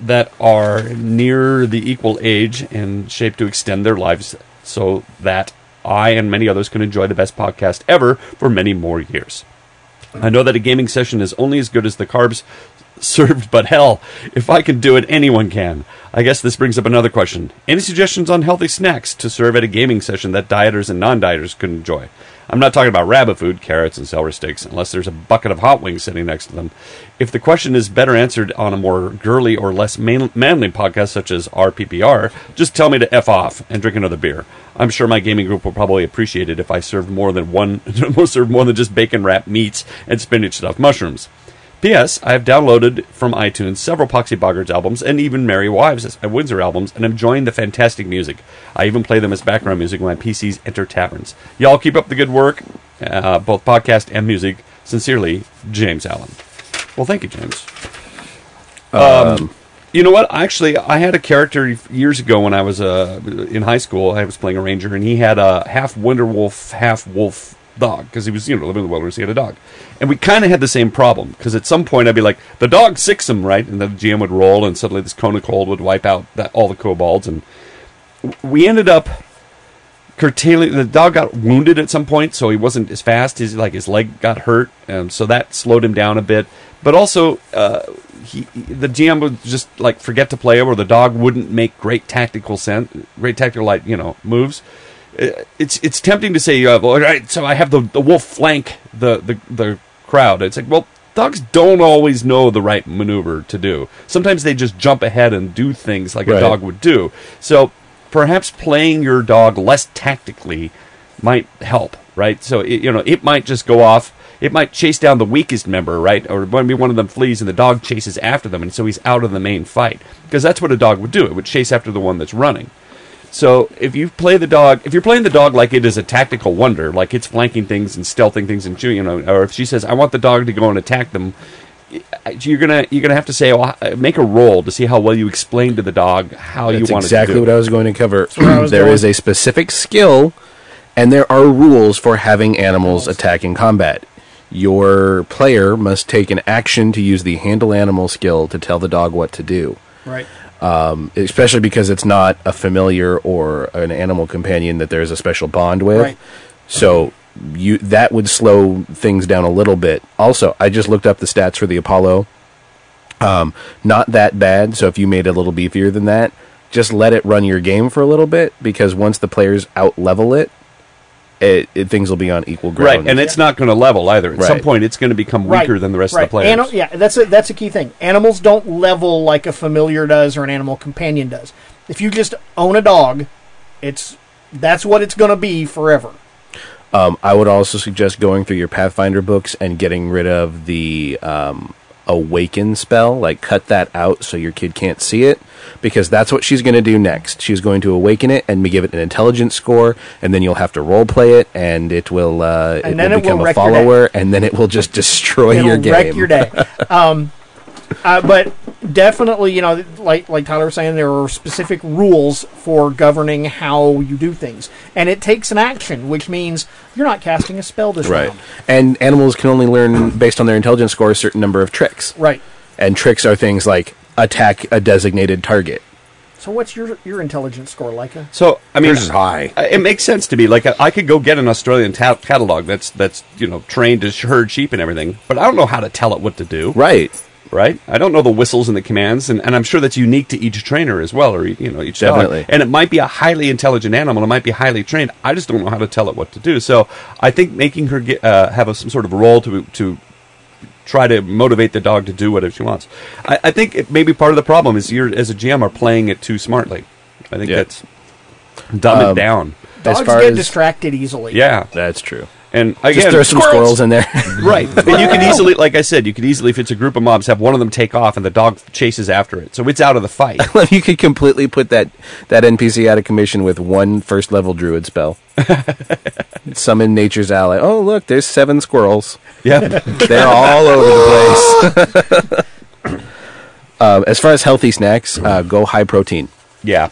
that are near the equal age and shape to extend their lives so that I and many others can enjoy the best podcast ever for many more years. I know that a gaming session is only as good as the carbs served, but hell, if I can do it, anyone can. I guess this brings up another question. Any suggestions on healthy snacks to serve at a gaming session that dieters and non dieters could enjoy? I'm not talking about rabbit food, carrots, and celery sticks, unless there's a bucket of hot wings sitting next to them. If the question is better answered on a more girly or less man- manly podcast, such as RPPR, just tell me to F off and drink another beer. I'm sure my gaming group will probably appreciate it if I served more than one, served more than just bacon wrapped meats and spinach stuffed mushrooms. P.S. I have downloaded from iTunes several Poxy Boggarts albums and even Merry Wives and Windsor albums and am enjoying the fantastic music. I even play them as background music when my PCs enter taverns. Y'all keep up the good work, uh, both podcast and music. Sincerely, James Allen. Well, thank you, James. Um, you know what? Actually, I had a character years ago when I was uh, in high school. I was playing a ranger, and he had a half wonder wolf, half wolf dog because he was you know living in the wilderness. He had a dog, and we kind of had the same problem because at some point I'd be like, the dog sicks him right, and then the GM would roll, and suddenly this cone of cold would wipe out that, all the kobolds, and we ended up curtailing. The dog got wounded at some point, so he wasn't as fast. His like his leg got hurt, um, so that slowed him down a bit. But also, uh, he the GM would just like forget to play or the dog wouldn't make great tactical sense, great tactical like you know moves. Uh, It's it's tempting to say, uh, all right, so I have the, the wolf flank the, the the crowd. It's like, well, dogs don't always know the right maneuver to do. Sometimes they just jump ahead and do things like a dog would do. So perhaps playing your dog less tactically might help, right? So it, you know, it might just go off. It might chase down the weakest member, right? Or maybe one of them flees and the dog chases after them, and so he's out of the main fight because that's what a dog would do. It would chase after the one that's running. So if you play the dog, if you're playing the dog like it is a tactical wonder, like it's flanking things and stealthing things and chewing, you know, or if she says, "I want the dog to go and attack them," you're gonna you're gonna have to say well, uh, make a roll to see how well you explain to the dog how That's you want exactly it to do. It's exactly what. I was going to cover. where I was There going. is a specific skill, and there are rules for having animals attack in combat. Your player must take an action to use the handle animal skill to tell the dog what to do. Right. Especially because it's not a familiar or an animal companion that there's a special bond with. Right. So you that would slow things down a little bit. Also, I just looked up the stats for the Apollo. Um, not that bad. So if you made it a little beefier than that, just let it run your game for a little bit because once the players out level it, it, it things will be on equal ground. Right, and it's not going to level either. At some point, it's going to become weaker than the rest right. of the players. Ani- yeah, that's a that's a key thing. Animals don't level like a familiar does or an animal companion does. If you just own a dog, it's that's what it's going to be forever. Um, I would also suggest going through your Pathfinder books and getting rid of the um, awaken spell. Like, cut that out so your kid can't see it, because that's what she's going to do next. She's going to awaken it and give it an intelligence score, and then you'll have to role play it, and it will uh, it And will it will become a your day. follower, and then it will just destroy It'll your game. wreck your day. um, uh, but definitely, you know, like like Tyler was saying, there are specific rules for governing how you do things, and it takes an action, which means you're not casting a spell this Right, round. and animals can only learn based on their intelligence score a certain number of tricks, Right. and tricks are things like attack a designated target. So, what's your your intelligence score, Leica? So I mean, Yours is high. I- It makes sense to me. Like I, I could go get an Australian ta- cattle dog that's that's you know trained to herd sheep and everything, but I don't know how to tell it what to do. Right. Right? I don't know the whistles and the commands, and, and I'm sure that's unique to each trainer as well, or you know each dog. Definitely. And it might be a highly intelligent animal. It might be highly trained. I just don't know how to tell it what to do. So I think making her get, uh, have a, some sort of role to to try to motivate the dog to do whatever she wants. I, I think it, maybe part of the problem is you're as a GM are playing it too smartly. I think Yeah. that's dumb it Um, down. Dogs far get as- distracted easily. Yeah, That's true. And again, Just throw some squirrels in there. right? and you can easily, like I said, you could easily, if it's a group of mobs, have one of them take off, and the dog chases after it, so it's out of the fight. you could completely put that that NPC out of commission with one first level druid spell. Summon nature's ally. Oh, look, there's seven squirrels. yeah, They're all over the place. um, as far as healthy snacks, uh, go high protein. yeah.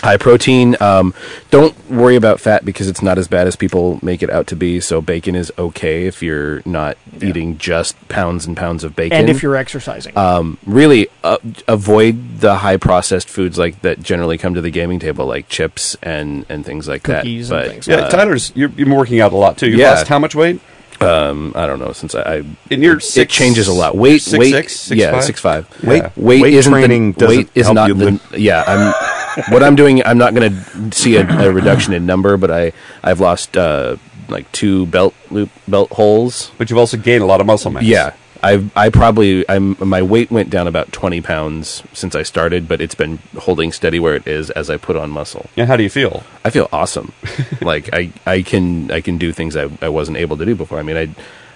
High protein. Um, don't worry about fat because it's not as bad as people make it out to be. So bacon is okay if you're not eating just pounds and pounds of bacon. And if you're exercising, um, really uh, avoid the high processed foods like that generally come to the gaming table, like chips and and things like Cookies that. and But things. Yeah, Tyler's you're, you're working out a lot too. You Yeah. lost how much weight? um, I don't know since I, I And you're it changes a lot. Weight, six, weight, six, six, yeah, five? six five. Yeah. Weight, weight, Weight isn't training the, doesn't weight is help not you the. live- Yeah, I'm. What I'm doing, I'm not going to see a, a reduction in number, but I I've lost uh, like two belt loop belt holes. But you've also gained a lot of muscle mass. Yeah, I I probably I'm my weight went down about twenty pounds since I started, but it's been holding steady where it is as I put on muscle. Yeah. How do you feel? I feel awesome. like I, I can I can do things I, I wasn't able to do before. I mean I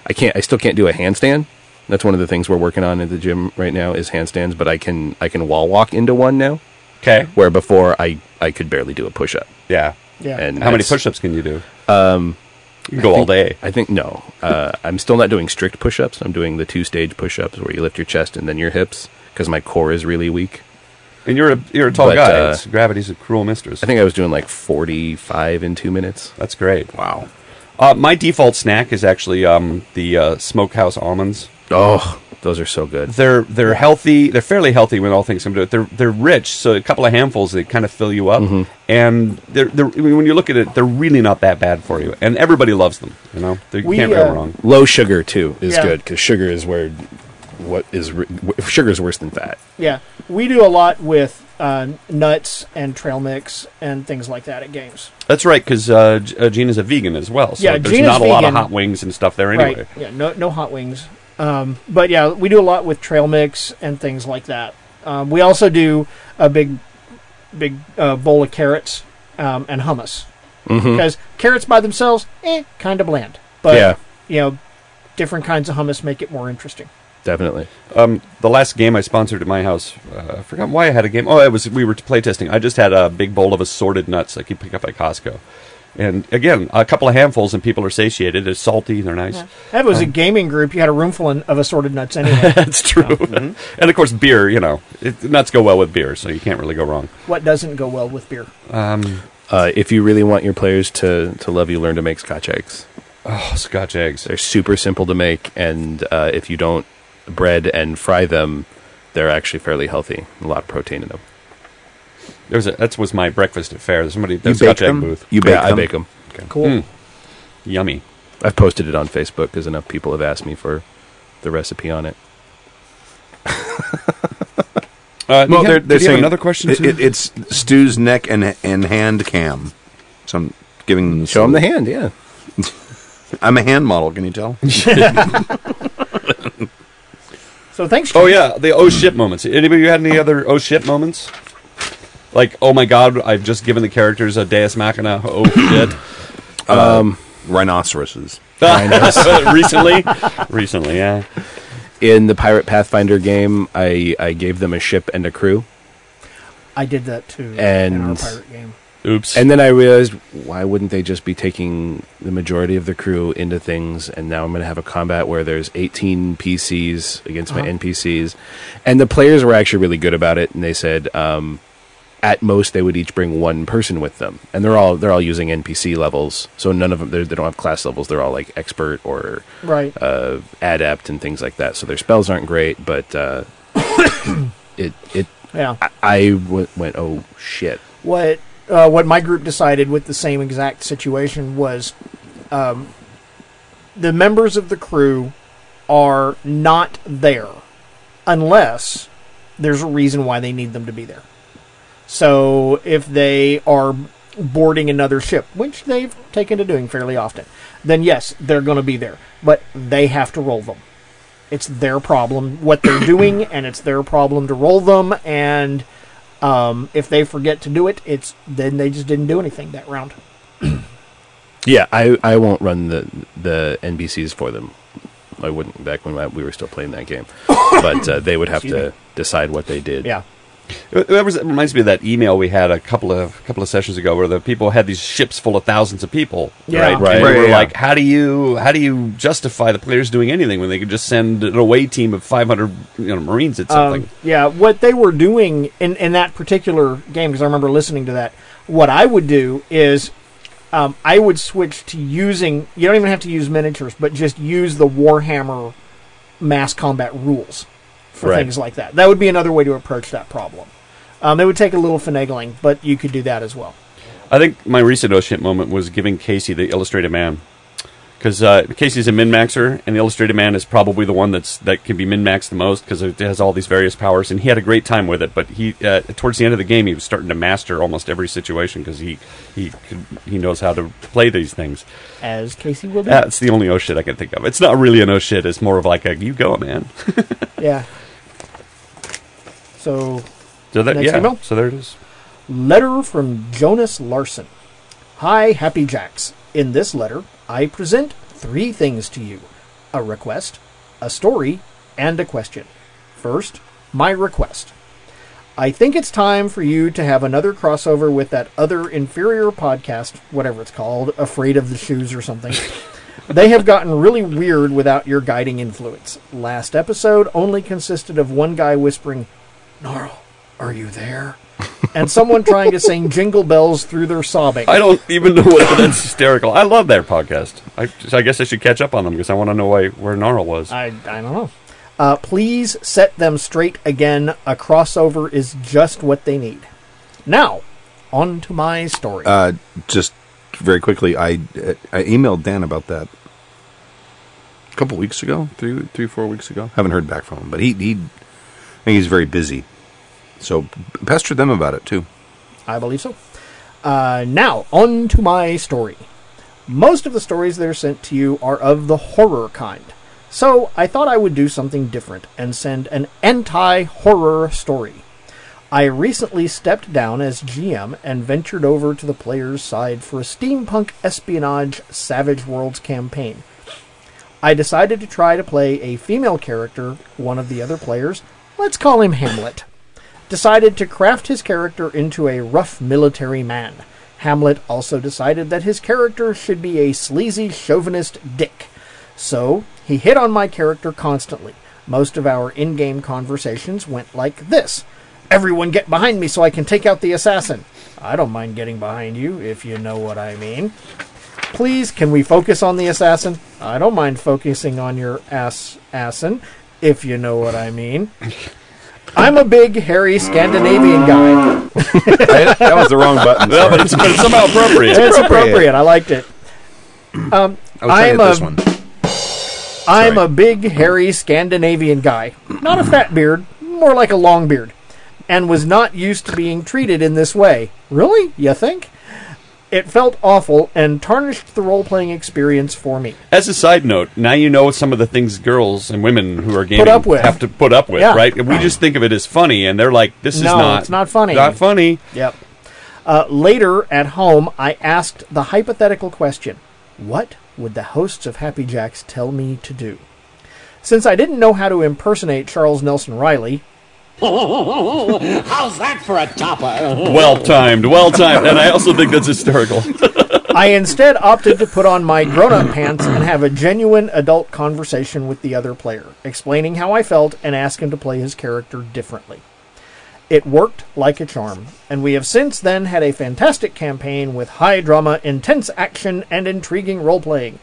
I can't I still can't do a handstand. That's one of the things we're working on at the gym right now is handstands, but I can I can wall walk into one now. Okay. Where before I, I could barely do a push up. Yeah. yeah. And How many push-ups can you do? Um, you can go all day. I think no. Uh, I'm still not doing strict push ups. I'm doing the two stage push ups where you lift your chest and then your hips because my core is really weak. And you're a you're a tall But, guy. uh, It's- gravity's a cruel mistress. I think I was doing like 45 in two minutes. That's great. Wow. Uh, my default snack is actually um, the uh, smokehouse almonds. Oh, those are so good. They're they're healthy. They're fairly healthy when all things come to it. They're they're rich, so a couple of handfuls they kind of fill you up. Mm-hmm. And they're they're I mean, when you look at it, they're really not that bad for you. And everybody loves them. You know, they We, can't go uh, wrong. Low sugar too is Yeah. good because sugar is where what is re- sugar is worse than fat. Yeah, we do a lot with uh, nuts and trail mix and things like that at games. That's right, because uh, G- uh, Gina's a vegan as well. So Yeah, there's Gina's not a lot of hot wings and stuff there anyway. Right? Yeah, no no hot wings. Um, but yeah, we do a lot with trail mix and things like that. Um, we also do a big big uh, bowl of carrots um, and hummus Mm-hmm. because carrots by themselves, eh, kind of bland. But yeah, you know, different kinds of hummus make it more interesting. definitely. Um, the last game I sponsored at my house, uh, I forgot why I had a game. Oh, it was we were playtesting. I just had a big bowl of assorted nuts like you pick up at Costco, And again, a couple of handfuls, and people are satiated. It's salty. They're nice. That was a gaming group. You had a room full of assorted nuts anyway. That's true. and of course, beer. You know, it, nuts go well with beer, so you can't really go wrong. what doesn't go well with beer? Um, Uh, if you really want your players to, to love you, learn to make Scotch eggs. oh, Scotch eggs. They're super simple to make, and uh, if you don't bread and fry them, they're actually fairly healthy. A lot of protein in them. There was a, that was my breakfast at fair. There's somebody. You There's bake Scotch egg booth. You bake yeah, I bake them. Okay. Cool. Mm. Yummy. I've posted it on Facebook because enough people have asked me for the recipe on it. Uh, Well, they're, they're did you have saying another question. It, too? it, it's Stu's neck and and hand cam. So I'm giving them. Show them the hand, yeah. I'm a hand model. Can you tell? So thanks. Oh yeah, the oh shit moments. Anybody had any other oh shit moments? Like oh my god, I've just given the characters a Deus Machina. Oh shit. Um, rhinoceroses. recently, recently, yeah. In the Pirate Pathfinder game, I, I gave them a ship and a crew. I did that too in our And- pirate game. Oops. And then I realized, why wouldn't they just be taking the majority of the crew into things? And now I'm going to have a combat where there's 18 PCs against my Uh-huh. NPCs. And the players were actually really good about it. And they said, um, at most, they would each bring one person with them. And they're all they're all using NPC levels. So none of them, they're- don't have class levels. They're all like expert or Right. uh, adept and things like that. So their spells aren't great, but uh, it, it, yeah. I, I w- went, oh shit. what uh, what my group decided with the same exact situation was um, the members of the crew are not there unless there's a reason why they need them to be there. So if they are boarding another ship, which they've taken to doing fairly often, then yes, they're going to be there. But they have to roll them. It's their problem what they're doing, and it's their problem to roll them. And um, if they forget to do it, it's then they just didn't do anything that round. Yeah, I, I won't run the the NPCs for them. I wouldn't back when we were still playing that game, but uh, they would have Excuse to me. decide what they did. Yeah. It, it was, it reminds me of that email we had a couple of couple of sessions ago, where the people had these ships full of thousands of people. Yeah. right. Right. And we Right, were yeah. like, how do you how do you justify the players doing anything when they could just send an away team of 500 you know, Marines at something? Um, yeah, what they were doing in, in that particular game, because I remember listening to that, what I would do is um, I would switch to using, you don't even have to use miniatures, but just use the Warhammer mass combat rules for Right. things like that. That would be another way to approach that problem. Um, it would take a little finagling, but you could do that as well. I think my recent oh shit moment was giving Casey the Illustrated Man. Because uh, Casey's a min maxer, and the Illustrated Man is probably the one that's that can be min maxed the most because it has all these various powers, and he had a great time with it. But he, uh, towards the end of the game, he was starting to master almost every situation because he he could, he knows how to play these things. As Casey will do. That's the only oh shit I can think of. It's not really an oh shit. It's more of like a you go, man. yeah. So So that, Next yeah. email? So there it is. Letter from Jonas Larson. Hi, Happy Jacks. In this letter, I present three things to you a request, a story, and a question. First, my request. I think it's time for you to have another crossover with that other inferior podcast, whatever it's called, Afraid of the Shoes or something. they have gotten really weird without your guiding influence. Last episode only consisted of one guy whispering, Gnarl, are you there? and someone trying to sing jingle bells through their sobbing. I don't even know what that's hysterical. I love their podcast. I, so I guess I should catch up on them because I want to know why, where Gnarl was. I, I don't know. Uh, please set them straight again. A crossover is just what they need. Now, on to my story. Uh, just very quickly, I I emailed Dan about that a couple weeks ago, three three four weeks ago. Haven't heard back from him, but he he I think he's very busy. So pester them about it too. I believe so. Uh, now, on to my story. Most of the stories that are sent to you are of the horror kind. So I thought I would do something different and send an anti horror story. I recently stepped down as GM and ventured over to the player's side for a steampunk espionage Savage Worlds campaign. I decided to try to play a female character, one of the other players. Let's call him Hamlet decided to craft his character into a rough military man. Hamlet also decided that his character should be a sleazy chauvinist dick. So, he hit on my character constantly. Most of our in game conversations went like this Everyone get behind me so I can take out the assassin. I don't mind getting behind you, if you know what I mean. Please, can we focus on the assassin? I don't mind focusing on your ass assassin, if you know what I mean. I'm a big, hairy Scandinavian guy. that was the wrong button. Well, but it's, but it's somehow appropriate. It's appropriate. I liked it. Um, I was trying I'm to a, hit this one. I'm Sorry. a big, hairy Scandinavian guy. Not a fat beard, more like a long beard. And was not used to being treated in this way. Really? You think? It felt awful and tarnished the role playing experience for me. As a side note, now you know some of the things girls and women who are gaming up with. have to put up with, Yeah. right? We just think of it as funny, and they're like, "This is No, not. it's not funny. Not funny." Yep. Uh, later at home, I asked the hypothetical question What would the hosts of Happy Jacks tell me to do? Since I didn't know how to impersonate Charles Nelson Reilly, How's that for a topper? Well timed, well timed, and I also think that's hysterical. I instead opted to put on my grown up pants and have a genuine adult conversation with the other player, explaining how I felt and ask him to play his character differently. It worked like a charm, and we have since then had a fantastic campaign with high drama, intense action, and intriguing role playing.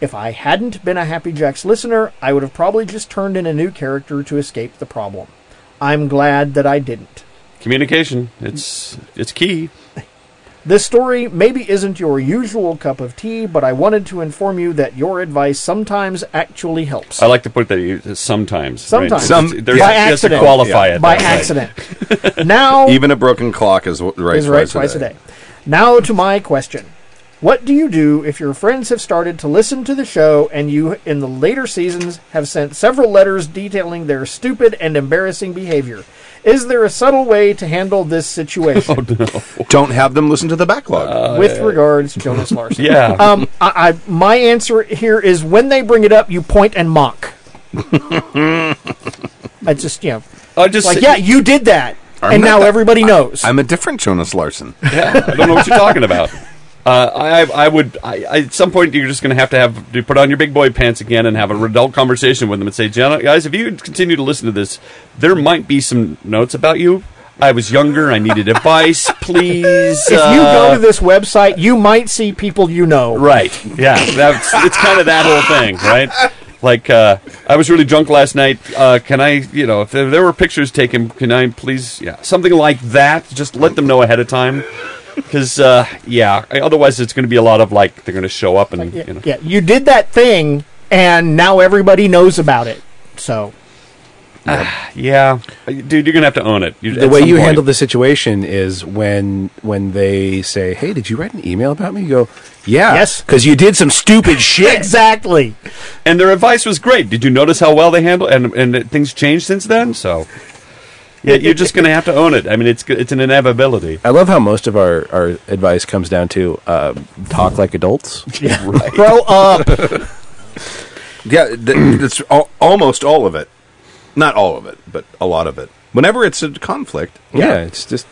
If I hadn't been a Happy Jacks listener, I would have probably just turned in a new character to escape the problem. I'm glad that I didn't. Communication, it's it's key. This story maybe isn't your usual cup of tea, but I wanted to inform you that your advice sometimes actually helps. I like to put that you- sometimes. Sometimes. right? Some- There's- by you have to accident. qualify Yeah. it by that way. accident. now Even a broken clock is w- right, is right twice a day. Now to my question. What do you do if your friends have started to listen to the show and you, in the later seasons, have sent several letters detailing their stupid and embarrassing behavior? Is there a subtle way to handle this situation? Don't have them listen to the backlog. With regards, Jonas Larson. Yeah. Um, I, I, my answer here is when they bring it up, you point and mock. I just, you know, I just like, yeah, you did that. and now that- everybody knows. I'm a different Jonas Larson. Yeah, I don't know what you're talking about. Uh, I, I would, I, at some point, you're just going to have to have to put on your big boy pants again and have an adult conversation with them and say, "Jenna, guys, if you continue to listen to this, there might be some notes about you. I was younger. I needed advice. Please, if you go to this website, you might see people you know. Right. Yeah. That's it's kind of that whole thing, right? Like uh, I was really drunk last night. Uh, can I, you know, if there, there were pictures taken, can I please, yeah, something like that? Just let them know ahead of time, because uh, yeah, otherwise it's going to be a lot of like they're going to show up and Yeah, you know. yeah, you did that thing, and now everybody knows about it. So, Yeah, dude, you're going to have to own it. You, the way you handle the situation is when when they say, "Hey, did you write an email about me?" You go, "Yeah, Yes. because you did some stupid shit." exactly. and their advice was great. Did you notice how well they handled and and things changed since then? So. Yeah, you're just going to have to own it. I mean, it's it's an inevitability. I love how most of our, our advice comes down to uh, talk like adults. Grow up. Yeah, th- it's al- almost all of it. Not all of it, but a lot of it. Whenever it's a conflict, Yeah, it's just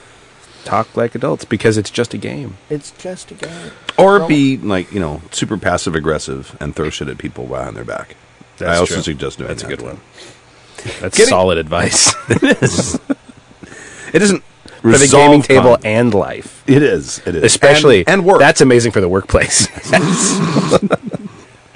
talk like adults because it's just a game. it's just a game. or be like you know super passive aggressive and throw shit at people behind their back. I also true. suggest doing That's a that. good one. That's Getting- solid advice it is. It isn't for the resolve gaming table conflict. and life, It is. It is. especially and, and work. That's amazing for the workplace.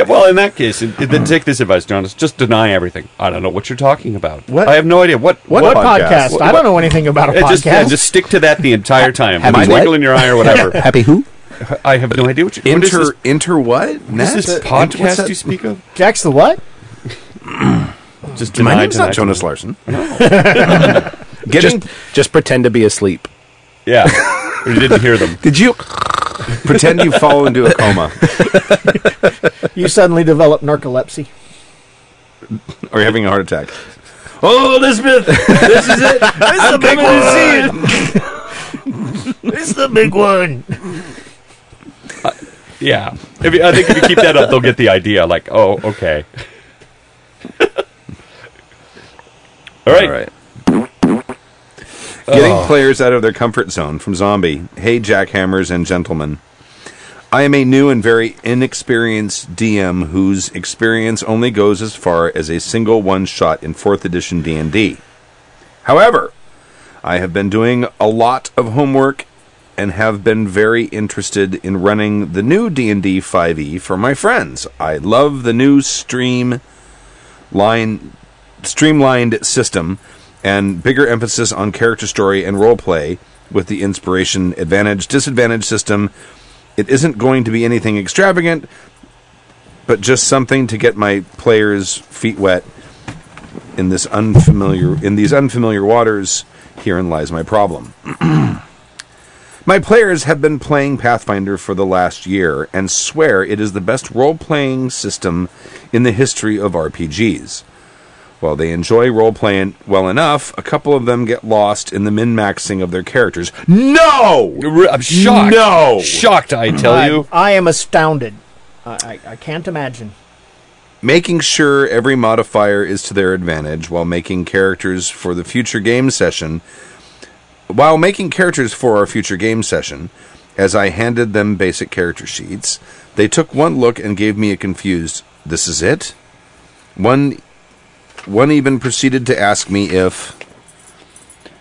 Yeah, well, in that case, it, it- then take this advice, Jonas. Just deny everything. I don't know what you're talking about. What? I have no idea. What? What What podcast? podcast? What- I don't know anything about a podcast. just, yeah, just stick to that the entire time. Happy Am I what? wiggle in your eye or whatever. Happy who? I have no idea what, you, what is inter this, inter what? what is Nat? this Inter- what's podcast that? you speak of? Jack's the what? Just My deny, name's not Jonas deny. Larson. Getting Just, just pretend to be asleep. Yeah, or you didn't hear them. did you pretend you fall into a coma You suddenly develop narcolepsy. or you're having a heart attack? Oh, Elizabeth, this is it. This is the big one. It's the big one. Yeah, if you, I think if you keep that up, they'll get the idea. Like, oh, okay. All right. All right. Oh. Getting players out of their comfort zone from Zombie. Hey, jackhammers and gentlemen. I am a new and very inexperienced DM whose experience only goes as far as a single one shot in 4th edition D&D. However, I have been doing a lot of homework and have been very interested in running the new D&D 5e E for my friends. I love the new stream line streamlined system and bigger emphasis on character story and role play with the inspiration advantage disadvantage system. It isn't going to be anything extravagant, but just something to get my players' feet wet in this unfamiliar in these unfamiliar waters. Herein lies my problem. My players have been playing Pathfinder for the last year and swear it is the best role playing system in the history of RPGs. While they enjoy role playing well enough, a couple of them get lost in the min maxing of their characters. No! I'm shocked. No! Shocked, I tell I, you. I am astounded. I, I, I can't imagine. Making sure every modifier is to their advantage while making characters for the future game session. While making characters for our future game session, as I handed them basic character sheets, they took one look and gave me a confused, This is it? One one even proceeded to ask me if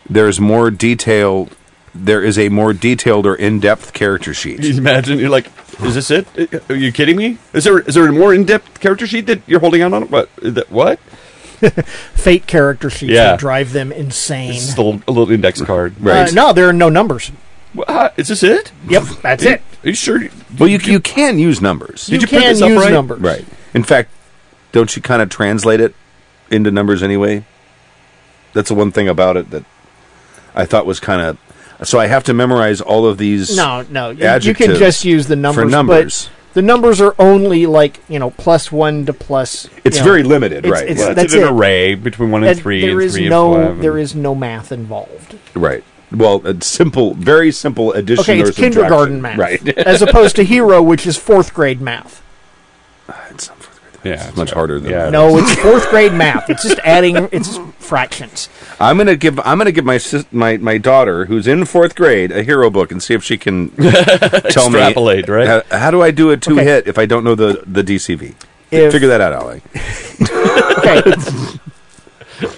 there's more detail there is a more detailed or in-depth character sheet. Can you imagine? You're like, is this it? Are you kidding me? Is there is there a more in depth character sheet that you're holding out on? What? Is that, what? Fate character sheets Yeah. will drive them insane. It's just a little, a little index card. Right. Uh, no, there are no numbers. What? Huh? Is this it? Yep, that's it. Are you sure? Well, you you can use numbers. You, you print can this up use right? numbers. Right. In fact, don't you kind of translate it into numbers anyway? That's the one thing about it that I thought was kind of. So I have to memorize all of these. No, no. You, you can just use the numbers. for numbers. But the numbers are only like, you know, plus one to plus. It's you know, very limited, it's- right? it's- Well, that's it's an it. array between one and and three, there and is three no and five. there is no math involved. right. Well, it's simple, very simple addition Okay, or it's subtraction. kindergarten math, Right. as opposed to hero, which is fourth grade math. it's not fourth grade. Yeah, It's much harder than yeah. that. No, it's fourth grade math. It's just adding. It's fractions. I'm gonna give I'm gonna give my sis, my my daughter who's in fourth grade a hero book and see if she can tell me Extrapolate, right? How, how do I do a two Okay. hit if I don't know the the DCV? If- Figure that out, Allie. Okay.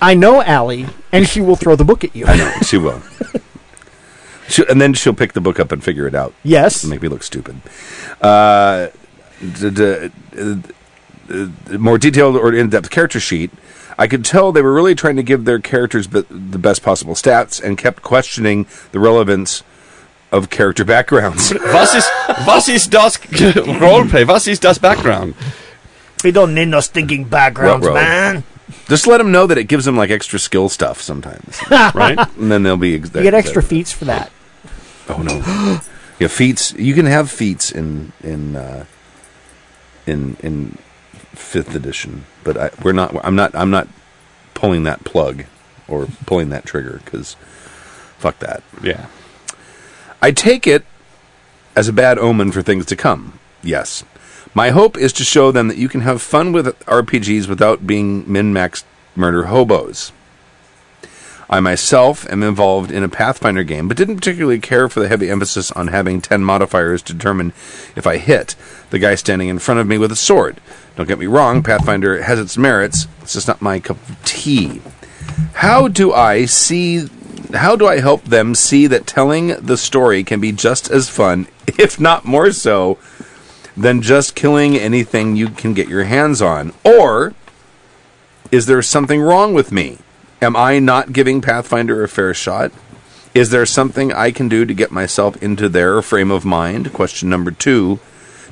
I know Allie, and she will throw the book at you. I know she will. she and then she'll pick the book up and figure it out. Yes. make me look stupid. Uh, d- d- uh, more detailed or in-depth character sheet. I could tell they were really trying to give their characters be- the best possible stats and kept questioning the relevance of character backgrounds. Was ist, was ist das Roleplay? Was ist das Background? We don't need no stinking backgrounds, Ruh-roh. man. Just let them know that it gives them like extra skill stuff sometimes, Right? and then they'll be. Ex- You get extra feats for that. Oh no! yeah, feats. You can have feats in in uh, in in fifth edition, but I, we're not. I'm not. I'm not pulling that plug or pulling that trigger because fuck that. Yeah. I take it as a bad omen for things to come. Yes. My hope is to show them that you can have fun with RPGs without being min maxed murder hobos. I myself am involved in a Pathfinder game, but didn't particularly care for the heavy emphasis on having 10 modifiers to determine if I hit the guy standing in front of me with a sword. Don't get me wrong, Pathfinder has its merits, it's just not my cup of tea. How do I see how do I help them see that telling the story can be just as fun, if not more so, than just killing anything you can get your hands on? Or is there something wrong with me? Am I not giving Pathfinder a fair shot? Is there something I can do to get myself into their frame of mind? Question number two.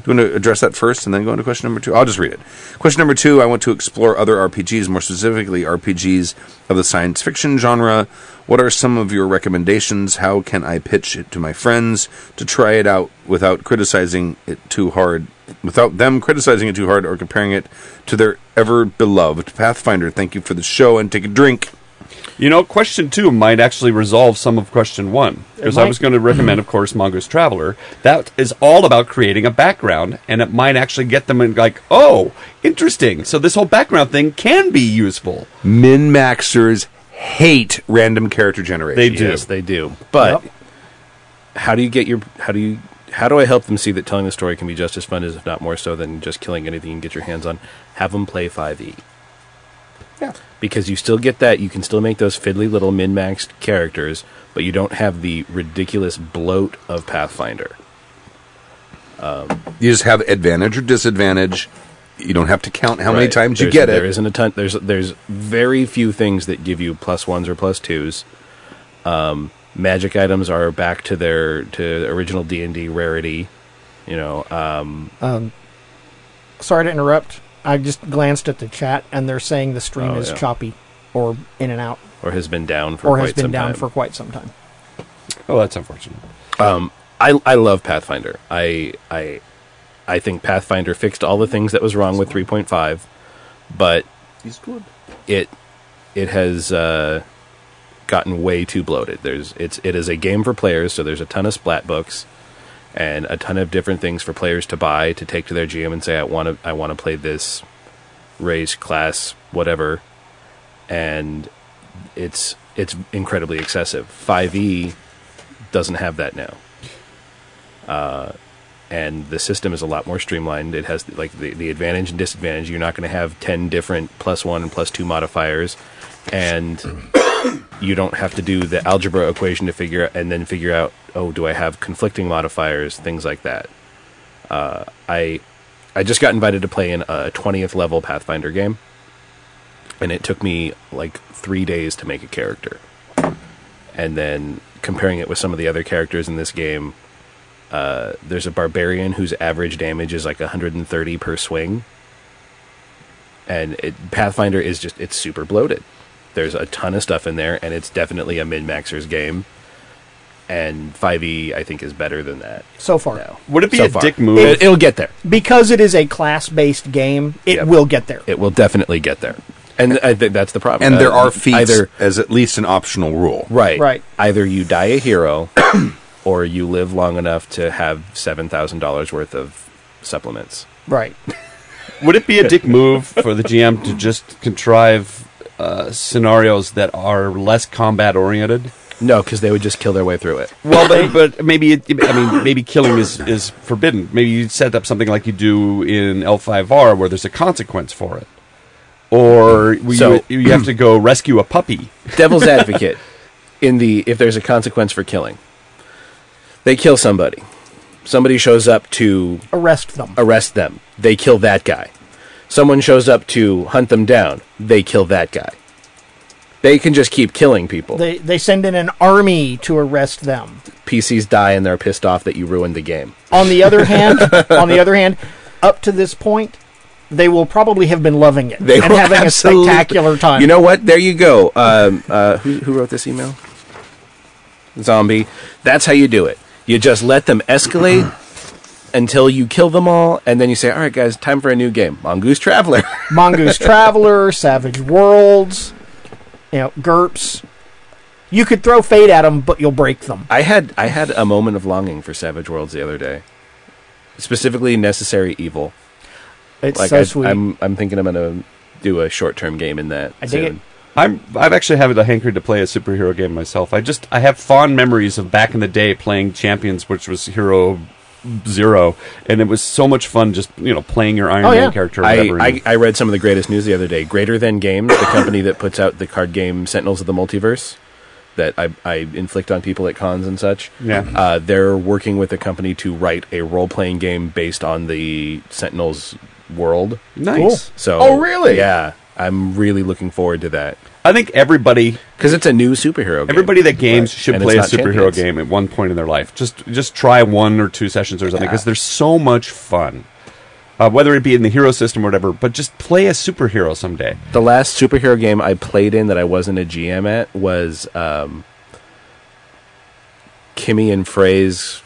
Do you want to address that first and then go into question number two? I'll just read it. Question number two I want to explore other RPGs, more specifically RPGs of the science fiction genre. What are some of your recommendations? How can I pitch it to my friends to try it out without criticizing it too hard, without them criticizing it too hard or comparing it to their ever beloved Pathfinder? Thank you for the show and take a drink. You know, question two might actually resolve some of question one. Because I was going to recommend, of course, Mongoose Traveller. That is all about creating a background, and it might actually get them in, like, oh, interesting. So this whole background thing can be useful. Min maxers hate random character generation. They do. Yes, they do. But Yep. how do you get your how do you how do I help them see that telling the story can be just as fun as if not more so than just killing anything you can get your hands on? Have them play 5e. Yeah. Because you still get that you can still make those fiddly little min-maxed characters, but you don't have the ridiculous bloat of Pathfinder. You just have advantage or disadvantage. You don't have to count how many Right. times you There's- get There it. isn't a ton. There's there's very few things that give you plus ones or plus twos. Um, magic items are back to their to original D and D rarity. You know, uh, Sorry to interrupt. I just glanced at the chat, and they're saying the stream Oh, is yeah. choppy or in and out, or has been down for or quite has been some down time. for quite some time. Oh, that's unfortunate. I I love Pathfinder. I I I think Pathfinder fixed all the things that was wrong with 3.5, but He's good. it it has uh, gotten way too bloated. There's it's it is a game for players, so there's a ton of splat books and a ton of different things for players to buy to take to their GM and say I want to I want to play this race class whatever, and it's it's incredibly excessive. 5e doesn't have that now. Uh, and the system is a lot more streamlined. It has like the, the advantage and disadvantage. You're not going to have ten different plus one and plus two modifiers, and you don't have to do the algebra equation to figure out and then figure out oh do I have conflicting modifiers things like that. Uh, I I just got invited to play in a twentieth level Pathfinder game, and it took me like three days to make a character, and then comparing it with some of the other characters in this game uh, there's a barbarian whose average damage is like 130 per swing, and it, Pathfinder is just it's super bloated. There's a ton of stuff in there, and it's definitely a min maxer's game. And 5e, I think, is better than that. So far, now. Would it be So a far. dick move? It, it'll get there. because it is a class-based game, it Yep. will get there. It will definitely get there. And I think that's the problem. And there Uh, are feats Either as at least an optional rule. right, Right. Either you die a hero, or you live long enough to have seven thousand dollars worth of supplements. Right. Would it be a dick move for the GM to just contrive uh, scenarios that are less combat oriented? No, because they would just kill their way through it. Well, but, but maybe it, I mean maybe killing is, is forbidden. Maybe you set up something like you do in L5R where there's a consequence for it, or you, you have to go rescue a puppy. devil's advocate in the if there's a consequence for killing they kill somebody somebody shows up to Arrest them. arrest them they kill that guy someone shows up to hunt them down they kill that guy. They can just keep killing people. They they send in an army to arrest them. pcs die and they're pissed off that you ruined the game. On the other hand, on the other hand, up to this point, they will probably have been loving it they and having a spectacular time. you know what? There you go. Um, uh, who, who wrote this email? Zombie. That's how you do it. You just let them escalate until you kill them all and then you say all right guys time for a new game mongoose traveller Mongoose Traveller, Savage Worlds, you know, GURPS. You could throw fate at them, but you'll break them. i had i had a moment of longing for savage worlds the other day specifically necessary evil It's like so I, sweet. i'm i'm thinking i'm gonna do a short-term game in that I dig soon. it. I'm I've actually had a hankering to play a superhero game myself. I just I have fond memories of back in the day playing Champions, which was Hero Zero, and it was so much fun just you know playing your Iron Oh, Man yeah. character. Or I, whatever. I, I read some of the greatest news the other day. Greater Than Games, the company that puts out the card game Sentinels of the Multiverse, that I, I inflict on people at cons and such. Yeah. uh, they're working with a company to write a role playing game based on the Sentinels world. nice. So, Oh, really? Yeah, I'm really looking forward to that I think everybody because it's a new superhero. game. everybody that games Right. should And play a superhero Champions. game at one point in their life. Just just try one or two sessions or something because they're so much fun. Uh, whether it be in the hero system or whatever, but just play a superhero someday. The last superhero game I played in that I wasn't a GM at was um, Kimmy and Frey's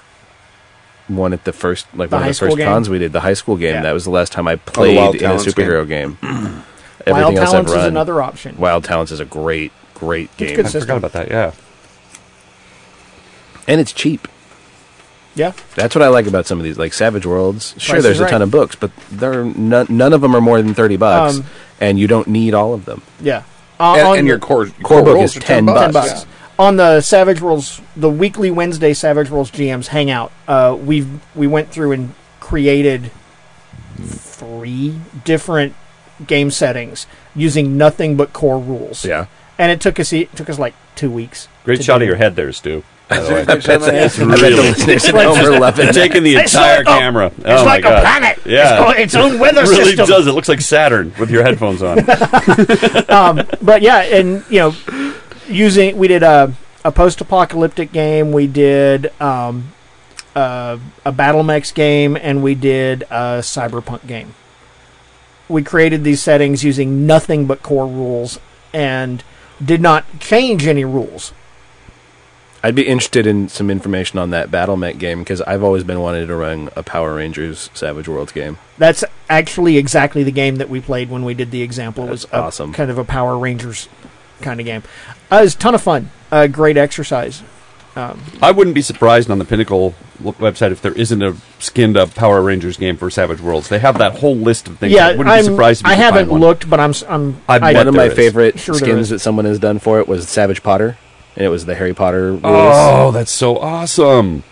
one at the first like The one of the first game? cons we did, the high school game. Yeah. That was the last time I played Wild in a superhero game. Wild Everything else I've Talents is another option. Wild Talents is a great, great game. good I system. forgot about that. Yeah. and it's cheap. Yeah. That's what I like about some of these, like Savage Worlds. Sure, Price there's is a ton of books, but there are none, none of them are more than thirty bucks, Um, and you don't need all of them. Yeah. Uh, and, on and your the- core Core book rolls is are 10 10 bucks. bucks. On the Savage Worlds, the weekly Wednesday Savage Worlds GMs hangout, uh, we we went through and created three different game settings using nothing but core rules. Yeah. and it took us it took us like two weeks. Great shot do of your head there, Stu. I bet the Really? listeners at home are loving They're taking the It's entire like a- camera. It's oh like my God. a planet. Yeah. It's its own weather It really system. does. It looks like Saturn with your headphones on. but yeah, and you know, using we did a a post-apocalyptic game, we did um, uh, a battle mechs game, and we did a cyberpunk game. We created these settings using nothing but core rules, and did not change any rules. I'd be interested in some information on that Battle Mech game because I've always been wanting to run a Power Rangers Savage Worlds game. That's actually exactly the game that we played when we did the example. It was That's a- awesome. kind of a Power Rangers kind of game. Uh, it was a ton of fun. Uh, great exercise. Um, I wouldn't be surprised on the Pinnacle website if there isn't a skinned up Power Rangers game for Savage Worlds. They have that whole list of things. yeah, I wouldn't I'm, be surprised if you I haven't find one. looked, but I'm. s- I'm I I bet One of my is. favorite Sure skins that someone has done for it was Savage Potter, and it was the Harry Potter oh, rules. Oh, that's so awesome.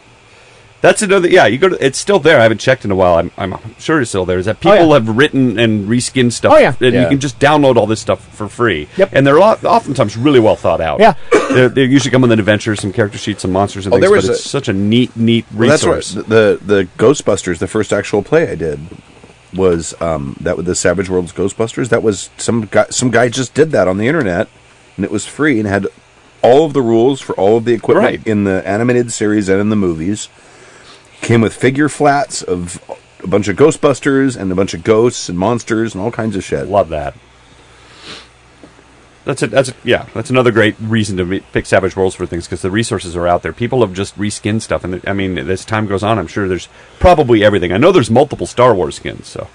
That's another. Yeah, you go to. It's still there. I haven't checked in a while. I'm, I'm sure it's still there. Is that people Oh, yeah. have written and reskinned stuff? Oh, yeah. and Yeah. you can just download all this stuff for free. Yep. and they're o- oftentimes really well thought out. Yeah. they're, they usually come with an adventure, some character sheets, some monsters and Oh, things. there But was it's such a neat, neat Well, that's resource. what the the Ghostbusters. The first actual play I did was um, that with the Savage Worlds Ghostbusters. That was some guy. Some guy just did that on the internet, and it was free and had all of the rules for all of the equipment Right. in the animated series and in the movies. Came with figure flats of a bunch of Ghostbusters and a bunch of ghosts and monsters and all kinds of shit. Love that. That's it. That's a, yeah. That's another great reason to pick Savage Worlds for things because the resources are out there. People have just reskinned stuff, and I mean, as time goes on, I'm sure there's probably everything. I know there's multiple Star Wars skins, so.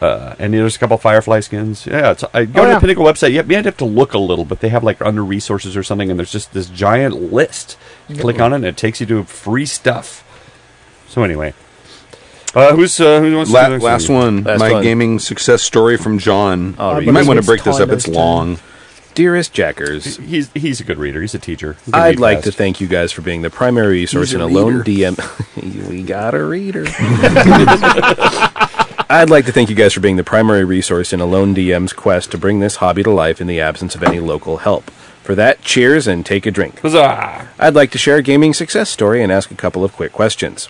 Uh, and there's a couple Firefly skins. Yeah, it's, I go Oh, to yeah. the Pinnacle website. Yeah, You might have to look a little, but they have like under resources or something, and there's just this giant list. You click on it, and it takes you to free stuff. So anyway, uh, who's uh, who wants to do La- last one, Last my one. gaming success story from John. I'll you might want to break this up. It's turn. long. Dearest Jackers, He's he's a good reader. He's a teacher. He can I'd like fast. to thank you guys for being the primary resource He's in a a lone. DM. we got a reader. I'd like to thank you guys for being the primary resource in a lone DM's quest to bring this hobby to life in the absence of any local help. For that, cheers and take a drink. Huzzah! I'd like to share a gaming success story and ask a couple of quick questions.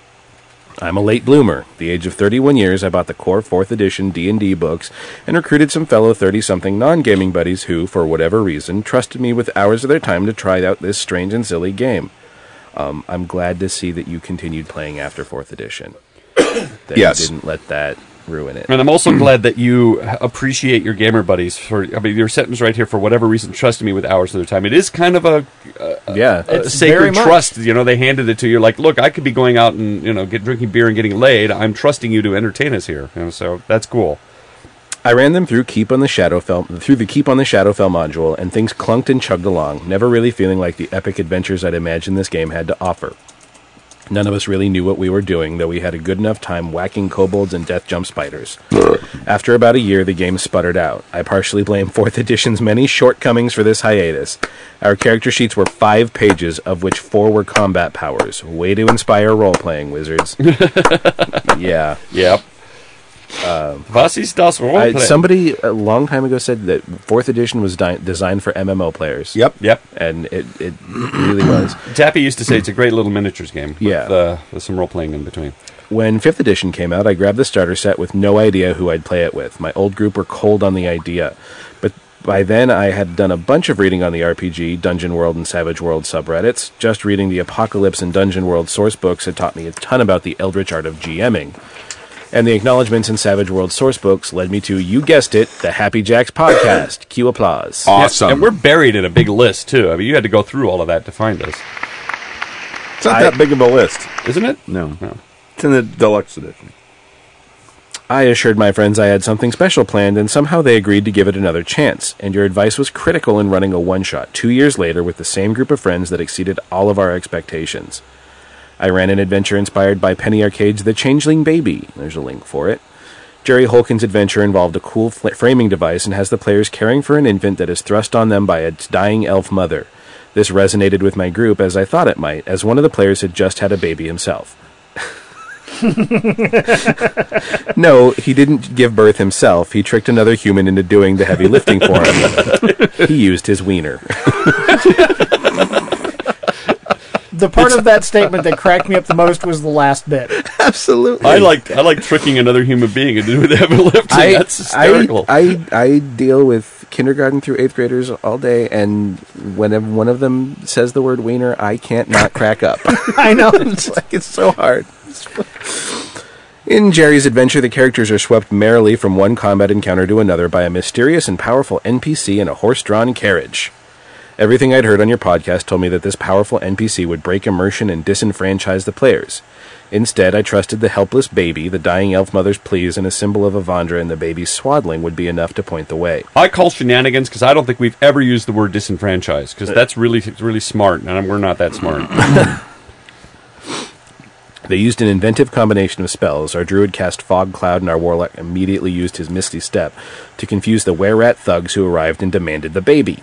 I'm a late bloomer. The age of 31 years, I bought the core 4th edition D&D books and recruited some fellow 30-something non-gaming buddies who, for whatever reason, trusted me with hours of their time to try out this strange and silly game. Um, I'm glad to see that you continued playing after 4th edition. that Yes. you didn't let that ruin it. And I'm also glad that you appreciate your gamer buddies for. I mean, your sentence right here for whatever reason trusting me with hours of their time. It is kind of a, Yeah. a It's very sacred trust. You know, they handed it to you like, look, I could be going out and you know get drinking beer and getting laid. I'm trusting you to entertain us here. You know, so that's cool. I ran them through Keep on the Shadowfell through the Keep on the Shadowfell module, and things clunked and chugged along, never really feeling like the epic adventures I'd imagined this game had to offer. None of us really knew what we were doing, though we had a good enough time whacking kobolds and death jump spiders. After about a year, the game sputtered out. I partially blame 4th edition's many shortcomings for this hiatus. Our character sheets were five pages, of which four were combat powers. Way to inspire role playing, wizards. yeah. Yep. Was ist das I, Roleplay? somebody a long time ago said that fourth edition was di- designed for MMO players. Yep. Yep. and it, it really was. Tappy used to say it's a great little miniatures game. Yeah. With, uh, with some role playing in between. When fifth edition came out, I grabbed the starter set with no idea who I'd play it with. My old group were cold on the idea, but by then I had done a bunch of reading on the RPG, Dungeon World, and Savage World subreddits. Just reading the Apocalypse and Dungeon World source books had taught me a ton about the eldritch art of GMing. And the acknowledgments in Savage World source books led me to, you guessed it, the Happy Jacks podcast. Cue applause. Awesome. Yeah, and we're buried in a big list too. I mean, you had to go through all of that to find us, it's not I- that big of a list. isn't it? No. No. It's in the deluxe edition. I assured my friends I had something special planned, and somehow they agreed to give it another chance. And your advice was critical in running a one shot two years later with the same group of friends that exceeded all of our expectations. I ran an adventure inspired by Penny Arcade's The Changeling Baby. There's a link for it. Jerry Holkins' adventure involved a cool fl- framing device and has the players caring for an infant that is thrust on them by its dying elf mother. This resonated with my group as I thought it might, as one of the players had just had a baby himself. no, he didn't give birth himself. He tricked another human into doing the heavy lifting for him. he used his wiener. The part of that statement that cracked me up the most was the last bit. Absolutely. I like I like tricking another human being into doing the heavy lifting. I, That's hysterical. I, I, I deal with kindergarten through eighth graders all day, and whenever one of them says the word wiener, I can't not crack up. I know. it's like it's so hard. In Jerry's adventure, the characters are swept merrily from one combat encounter to another by a mysterious and powerful NPC in a horse-drawn carriage. Everything I'd heard on your podcast told me that this powerful NPC would break immersion and disenfranchise the players. Instead, I trusted the helpless baby, the dying elf mother's pleas, and a symbol of Avandra and the baby's swaddling would be enough to point the way. I call shenanigans because I don't think we've ever used the word disenfranchised because that's really really smart, and we're not that smart. They used an inventive combination of spells. Our druid cast Fog Cloud, and our warlock immediately used his Misty Step to confuse the were-rat thugs who arrived and demanded the baby.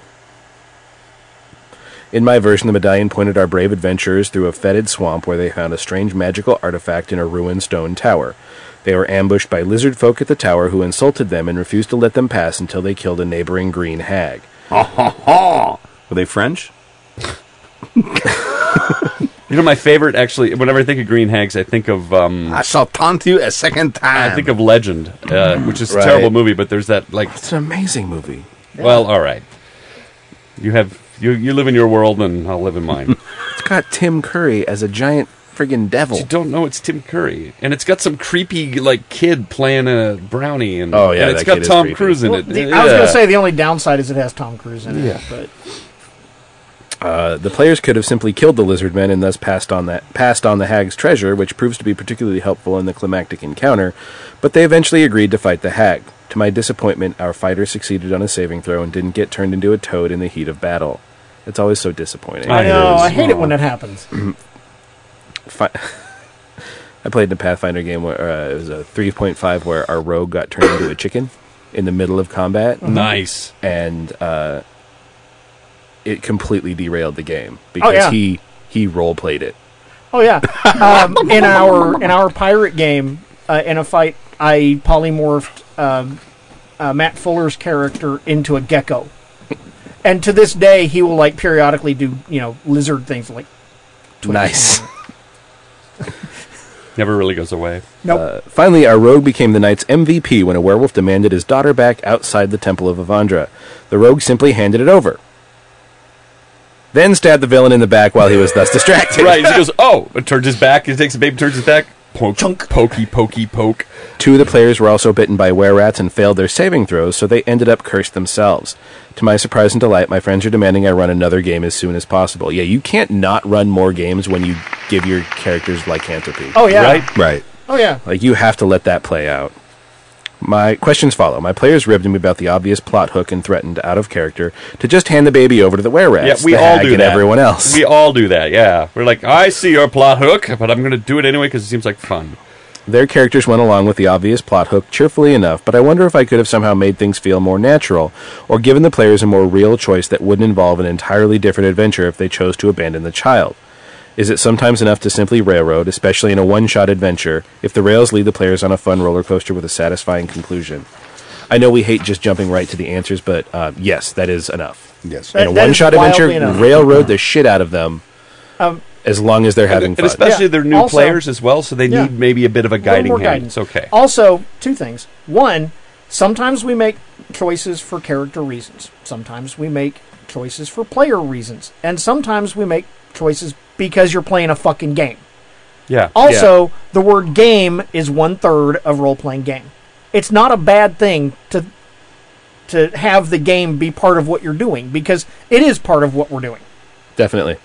In my version, the medallion pointed our brave adventurers through a fetid swamp where they found a strange magical artifact in a ruined stone tower. They were ambushed by lizard folk at the tower who insulted them and refused to let them pass until they killed a neighboring green hag. Ha ha ha! Were they French? you know, my favorite actually. Whenever I think of green hags, I think of um, I shall taunt you a second time. I think of Legend, uh, which is a terrible movie, but there's that like. It's an amazing movie. Well, all right. You have you you live in your world, and I'll live in mine. It's got Tim Curry as a giant friggin' devil. you don't know it's Tim Curry, and it's got some creepy like kid playing a brownie, and Oh, yeah, and it's that got Tom. Cruise in Well, it. the- I was gonna say the only downside is it has Tom Cruise in it. But Uh, the players could have simply killed the lizard men and thus passed on that passed on the hag's treasure, which proves to be particularly helpful in the climactic encounter. But they eventually agreed to fight the hag. To my disappointment, our fighter succeeded on a saving throw and didn't get turned into a toad in the heat of battle. It's always so disappointing. I I know. I hate it when that happens. Fi- I played in a Pathfinder game where uh, it was a 3.5 where our rogue got turned into a chicken in the middle of combat, nice. and uh, it completely derailed the game because yeah. he he role played it. Oh yeah, um, in our in our pirate game, uh, in a fight, I polymorphed um, uh, Matt Fuller's character into a gecko, and to this day, he will like periodically do you know lizard things like. Nice. Never really goes away. Nope. Uh, finally, our rogue became the night's MVP when a werewolf demanded his daughter back outside the Temple of Avandra. The rogue simply handed it over. Then stabbed the villain in the back while he was thus distracted. right. He goes, oh, and turns his back. He takes the baby, turns his back. Poke, Chunk. pokey, pokey, poke. Two of the players were also bitten by were-rats and failed their saving throws, so they ended up cursed themselves. To my surprise and delight, my friends are demanding I run another game as soon as possible. Yeah, you can't not run more games when you give your characters lycanthropy. oh yeah. Right? right. Oh yeah. Like you have to let that play out. My questions follow. My players ribbed me about the obvious plot hook and threatened, out of character, to just hand the baby over to the were rats, Yeah, we all do and that. everyone else. We all do that. Yeah, we're like, I see your plot hook, but I'm going to do it anyway because it seems like fun. Their characters went along with the obvious plot hook cheerfully enough, but I wonder if I could have somehow made things feel more natural, or given the players a more real choice that wouldn't involve an entirely different adventure if they chose to abandon the child. Is it sometimes enough to simply railroad, especially in a one shot adventure, if the rails lead the players on a fun roller coaster with a satisfying conclusion? I know we hate just jumping right to the answers, but uh, yes, that is enough. Yes. That- in a one shot adventure, enough. railroad the shit out of them Um, as long as they're having and fun. especially Yeah. they're new Also- players as well, so they Yeah. need maybe a bit of a little guiding more hand. guidance. It's okay. Also, two things. One, sometimes we make choices for character reasons. Sometimes we make choices for player reasons. And sometimes we make choices because you're playing a fucking game. Yeah. Also, the word game is one third of role playing game. It's not a bad thing to to have the game be part of what you're doing because it is part of what we're doing. Definitely.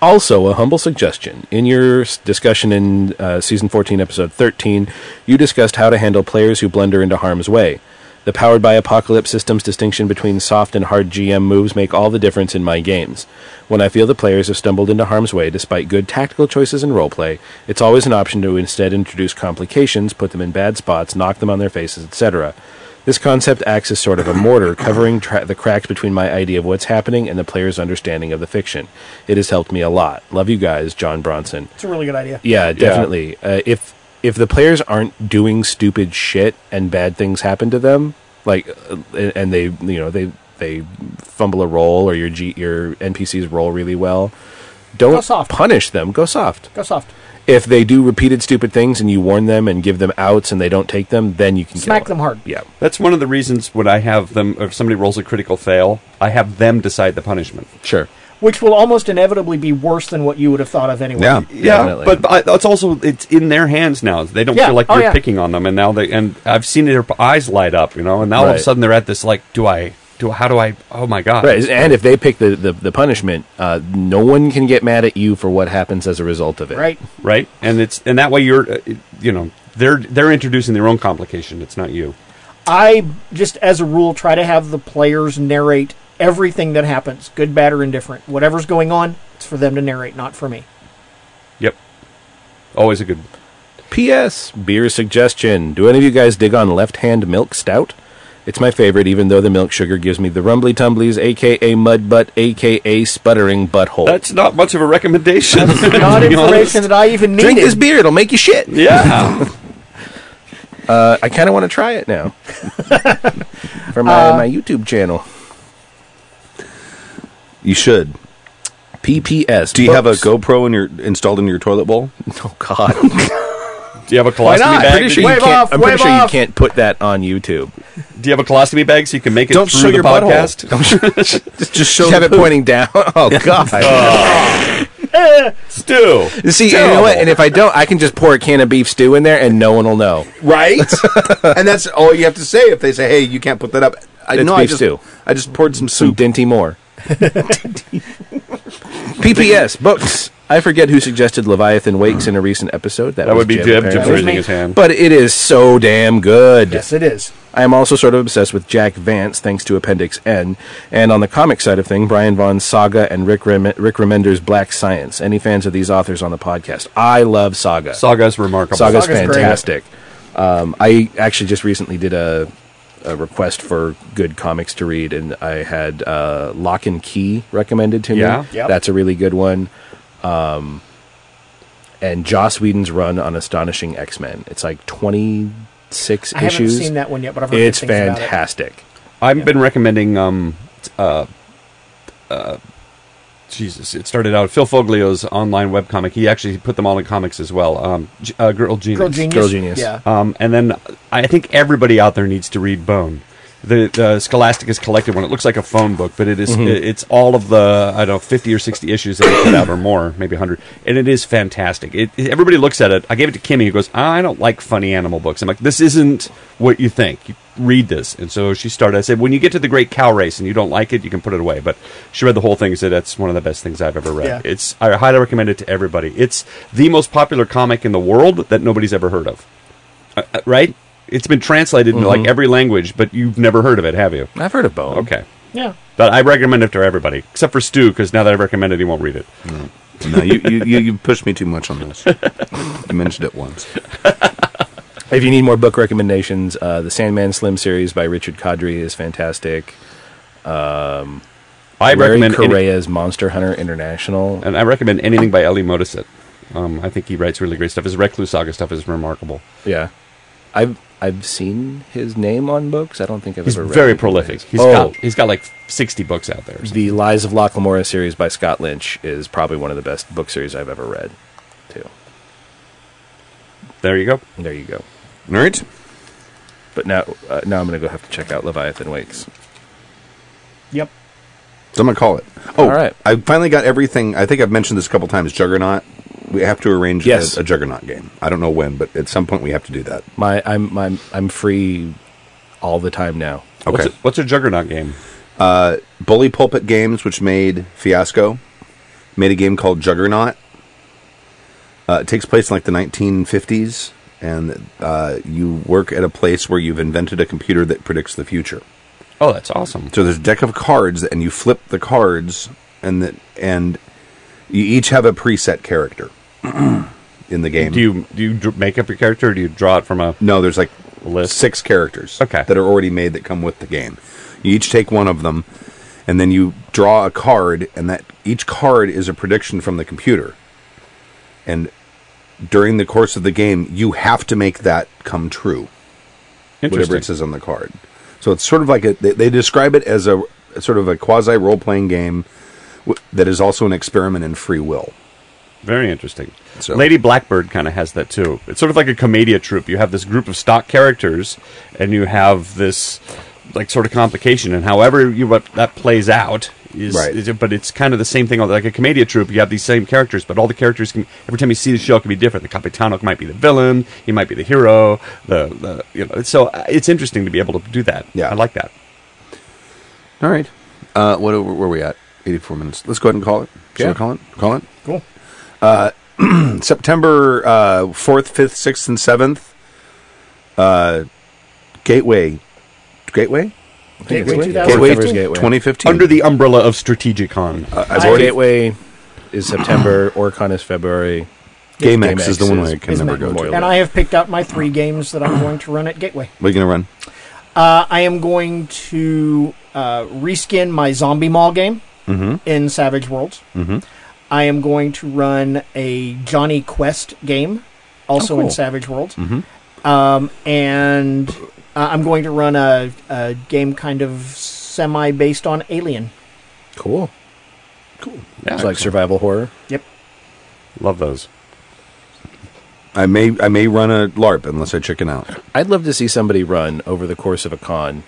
Also, a humble suggestion. In your discussion in uh, season 14, episode 13, you discussed how to handle players who blunder into harm's way. The powered by Apocalypse system's distinction between soft and hard GM moves make all the difference in my games. When I feel the players have stumbled into harm's way despite good tactical choices and roleplay, it's always an option to instead introduce complications, put them in bad spots, knock them on their faces, etc. This concept acts as sort of a mortar, covering tra- the cracks between my idea of what's happening and the player's understanding of the fiction. It has helped me a lot. Love you guys, John Bronson. It's a really good idea. Yeah, definitely. Uh, if if the players aren't doing stupid shit and bad things happen to them, like uh, and they you know they they fumble a roll or your G, your NPCs roll really well, don't soft. punish them. Go soft. Go soft. If they do repeated stupid things and you warn them and give them outs and they don't take them, then you can Smack kill them hard. Yeah. That's one of the reasons when I have them, if somebody rolls a critical fail, I have them decide the punishment. Sure. Which will almost inevitably be worse than what you would have thought of anyway. Yeah. Yeah, Definitely. but I, it's also it's in their hands now. They don't Yeah. feel like Oh, you're yeah. picking on them, and now they and I've seen their eyes light up, you know, and now all of a sudden they're at this like, do I do how do I? Oh my god! Right, and if they pick the, the, the punishment, uh, no one can get mad at you for what happens as a result of it. Right? right, and it's and that way you're, uh, you know, they're they're introducing their own complication. It's not you. I just, as a rule, try to have the players narrate everything that happens, good, bad, or indifferent. Whatever's going on, it's for them to narrate, not for me. Yep, always a good. P.S. Beer suggestion. Do any of you guys dig on Left Hand Milk Stout? It's my favorite, even though the milk sugar gives me the rumbly tumblies, aka mud butt, aka sputtering butthole. That's not much of a recommendation. That's Not to be information honest. that I even needed. Drink this beer; it'll make you shit. Yeah, Uh, I kind of want to try it now for my my YouTube channel. You should. PPS. Do you have a books. GoPro in your installed in your toilet bowl? Oh God! do you have a colostomy Why colostomy not? bag? Pretty sure you Wave can't. off, I'm pretty wave sure you can't put that on YouTube. Do you have a colostomy bag so you can make it Don't through show the your butthole. podcast? Just, just show Just have it poop. pointing down. Oh God! Stew. See, you know what? And if I don't, I can just pour a can of beef stew in there, and no one will know. right? and that's all you have to say if they say, "Hey, you can't put that up." I It's know. I beef just, stew. I just poured some soup. Some soup. Dinty Moore. PPS books. I forget who suggested Leviathan Wakes in a recent episode. That, That would be Jim, Jim. Jim's raising his hand. But it is so damn good. yes, it is. I am also sort of obsessed with Jack Vance, thanks to Appendix N. And on the comic side of thing, Brian Vaughan's Saga and Rick, Rem- Rick Remender's Black Science. Any fans of these authors on the podcast? I love Saga. Saga's remarkable. Saga's, Saga's fantastic. Um, I actually just recently did a, a request for good comics to read, and I had uh, Locke and Key recommended to Yeah? me. Yep. That's a really good one. Um, and Joss Whedon's run on Astonishing X Men. It's like 26 issues. I haven't seen that one yet, but I've heard good It's things about it. fantastic. I've been recommending. Um, uh, uh, Jesus, it started out Phil Foglio's online webcomic. He actually put them all in comics as well. Um, uh, Girl Genius. Girl Genius. Girl Genius. Yeah. Um, and then I think everybody out there needs to read Bone. The, the Scholastic is collected one. It looks like a phone book, but it is- Mm-hmm. it- it's all of the I don't know fifty or sixty issues that they put out or more, maybe hundred, and it is fantastic. It, it- everybody looks at it. I gave it to Kimmy, who goes, "I don't like funny animal books." I'm like, "This isn't what you think. You read this." And so she started. I said, "When you get to the Great Cow Race and you don't like it, you can put it away." But she read the whole thing and said that's one of the best things I've ever read. Yeah. It's I highly recommend it to everybody. It's the most popular comic in the world that nobody's ever heard of. Uh, uh, right? It's been translated into like every language, but you've never heard of it, have you? I've heard of Bone. Okay. Yeah. But I recommend it to everybody, except for Stu, because now that I've recommended, it, he won't read it. No, you, you, you, you pushed me too much on this. you mentioned it once. If you need more book recommendations, uh, the Sandman Slim series by Richard Kadrey is fantastic. I Larry recommend any- Correia's Monster Hunter International. and I recommend anything by Ellie Modisett. Um, I think he writes really great stuff. His Recluce Saga stuff is remarkable. Yeah, I've I've seen his name on books. I don't think I've He's ever read very prolific. of his. He's oh, got he's got like sixty books out there. the Lies of Locke Lamora series by Scott Lynch is probably one of the best book series I've ever read. Too. There you go. There you go. All right. But now uh, now I'm gonna go have to check out Leviathan Wakes. Yep. So I'm gonna call it. Oh, All right. I finally got everything. I think I've mentioned this a couple times. Juggernaut. We have to arrange Yes. a, a Juggernaut game. I don't know when, but at some point we have to do that. My I'm I'm I'm free all the time now. Okay. What's a, what's a Juggernaut game? Uh, Bully Pulpit Games, which made Fiasco, made a game called Juggernaut. Uh, it takes place in like the 1950s, and uh, you work at a place where you've invented a computer that predicts the future. Oh, that's awesome. So there's a deck of cards, and you flip the cards, and that and you each have a preset character in the game. Do you do you make up your character, or do you draw it from a? No, there's like List. six characters Okay. that are already made that come with the game. You each take one of them, and then you draw a card, and that each card is a prediction from the computer. And during the course of the game, you have to make that come true, whatever it says on the card. So it's sort of like a. They, they describe it as a, sort of a quasi role playing game w- that is also an experiment in free will. Very interesting. So- Lady Blackbird kind of has that too. It's sort of like a commedia troupe. You have this group of stock characters, and you have this like sort of complication, and however you what that plays out is, Right. is- but it's kind of the same thing. Like a commedia troupe, you have these same characters, but all the characters can every time you see the show it can be different. The Capitano might be the villain, he might be the hero. The, the you know, so uh, it's interesting to be able to do that. Yeah. I like that. All right. Uh, what where were we at? Eighty-four minutes. Let's go ahead and call it. Shall Yeah. we call it? Call it. Cool. September uh, fourth, fifth, sixth, and seventh. Uh, Gateway, Gateway, Gateway Gateway, 2015? Gateway. twenty fifteen. Under the umbrella of Strategicon. uh, I've already Gateway is September, OrcCon is February. GameX X is the one is- I can never go to. And I have picked out my three games that I'm going to run at Gateway. What are you gonna run? Uh, I am going to uh, reskin my Zombie Mall game in Savage Worlds. Mhm. I am going to run a Jonny Quest game, also Oh, cool. in Savage Worlds. Um, and uh, I'm going to run a, a game kind of semi based on Alien. Cool. Yeah, It's like survival horror. Yep. love those. I may I may run a LARP unless I chicken out. I'd love to see somebody run over the course of a con,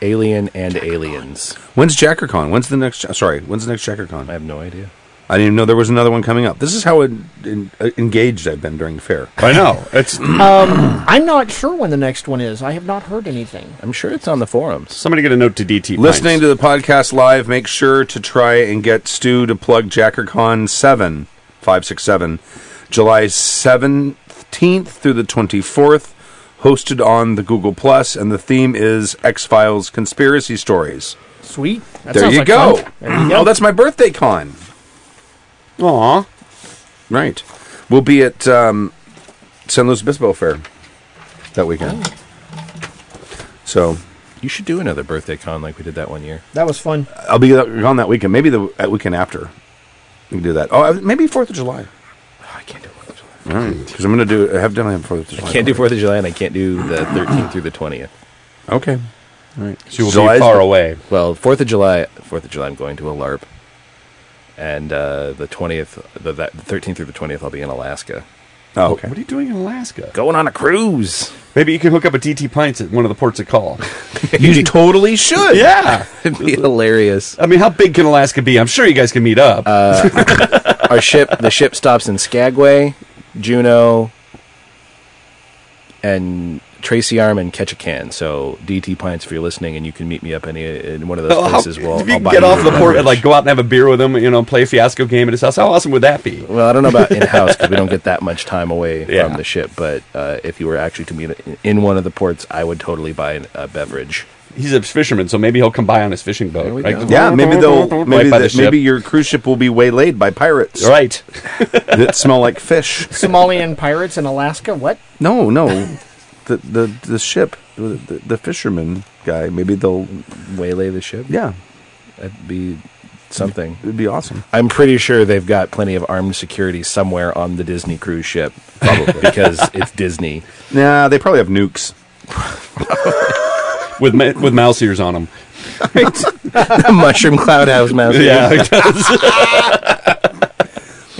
Alien and Aliens. When's JackerCon? When's the next? Sorry, when's the next JackerCon? I have no idea. I didn't even know there was another one coming up. This is how en- en- uh, engaged I've been during the fair. I know it's I'm not sure when the next one is. I have not heard anything. I'm sure it's on the forums. somebody get a note to DT. Listening to the podcast live, make sure to try and get Stu to plug JackerCon 7, 567, July 17th through the 24th, hosted on the Google Plus, and the theme is X Files conspiracy stories. Sweet. That there sounds you like go. fun. There you go. Oh, that's my birthday con. Aw. Right. We'll be at um, San Luis Obispo Fair that weekend. So You should do another birthday con like we did that one year. that was fun. I'll be gone that weekend. Maybe the uh, weekend after. We can do that. Oh, maybe Fourth of July. I can't do Fourth of July. All right, because I'm going to do. I have done Fourth of July. I can't do Fourth of July, and I can't do the 13th through the 20th. Okay. All right. She will July's- be far away. Well, Fourth of July, Fourth of July, I'm going to a LARP, and uh, the 20th, the, 13th through the 20th, I'll be in Alaska, Oh, okay. What are you doing in Alaska? going on a cruise. Maybe you can hook up a DT Pints at one of the ports of call. You totally should. yeah. It'd be hilarious. I mean, how big can Alaska be? I'm sure you guys can meet up. Our ship, the ship stops in Skagway, Juneau, and Tracy Arm and Ketchikan. So DT Pints, if you're listening, and you can meet me up any in one of those Oh, how- places. Well, if you I'll can get off the port and like go out and have a beer with him, you know, play a fiasco game at his house, how awesome would that be? Well, I don't know about in house because we don't get that much time away Yeah. from the ship. But uh, if you were actually to meet in- in one of the ports, I would totally buy a beverage. He's a fisherman, so maybe he'll come by on his fishing boat. Right? Yeah, maybe they'll. Maybe by the the, maybe your cruise ship will be waylaid by pirates Right. that smell like fish. Somalian pirates in Alaska. What? No, no. The the the ship, the, the, the fisherman guy. Maybe they'll. Waylay the ship. Yeah, That'd be something. it'd be awesome. I'm pretty sure they've got plenty of armed security somewhere on the Disney cruise ship, probably because it's Disney. Nah, they probably have nukes. with ma- with mouse ears on him. Mushroom Cloud House mouse. Yeah, it does.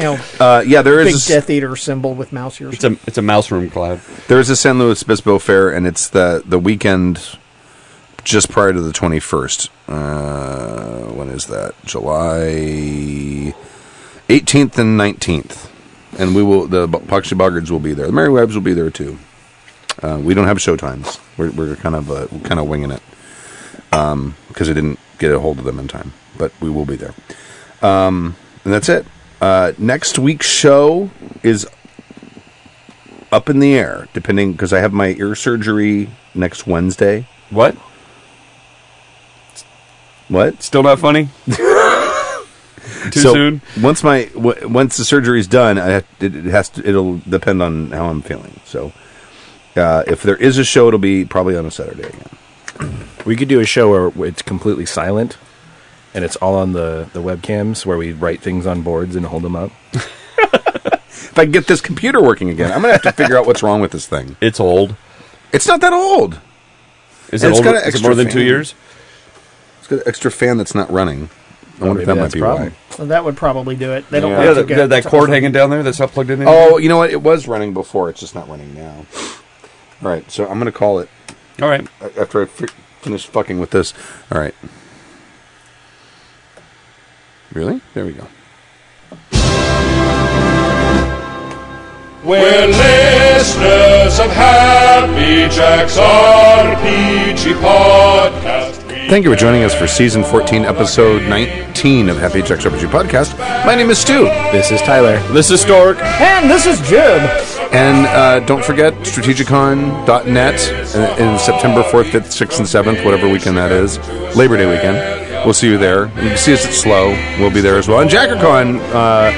You know, Uh, yeah, there big is. Death Eater symbol with mouse ears. it's a it's a mouse room cloud. There is a San Luis Obispo fair, and it's the the weekend just prior to the twenty first. Uh, when is that? July eighteenth and nineteenth, and we will. The Pakshi Boggards will be there. The Mary Webbs will be there too. Uh, we don't have show times. We're we're kind of uh, kind of winging it because I didn't get a hold of them in time, but we will be there. Um, and that's it. Uh, next week's show is up in the air, depending because I have my ear surgery next Wednesday. What? What? Still not funny? Too so soon? once my w- once the surgery's done, I have, it, it has to. It'll depend on how I'm feeling. So uh, if there is a show, it'll be probably on a Saturday again. We could do a show where it's completely silent, and it's all on the the webcams where we write things on boards and hold them up. If I can get this computer working again, I'm gonna have to figure out what's wrong with this thing. It's old. It's not that old. Is And it, it's got an is it extra more than two fan. years? It's got an extra fan that's not running. I wonder if that might that's be the problem. why. So that would probably do it. They don't Yeah. like Yeah, to that, that, that cord hanging down there that's not plugged in. Oh, you know what? It was running before. It's just not running now. All right, so I'm gonna call it All right. after I fi- finish fucking with this. All right. Really? There we go. We're listeners of Happy Jack's RPG Podcast. Thank you for joining us for season 14, episode 19 of Happy Jack's RPG Podcast. My name is Stu. This is Tyler. This is Stork. And this is Jib. And uh, don't forget strategicon.net uh, in September 4th, 5th, 6th, and 7th, whatever weekend that is, Labor Day weekend. We'll see you there. You can see us at Slow. We'll be there as well. And JackerCon, uh,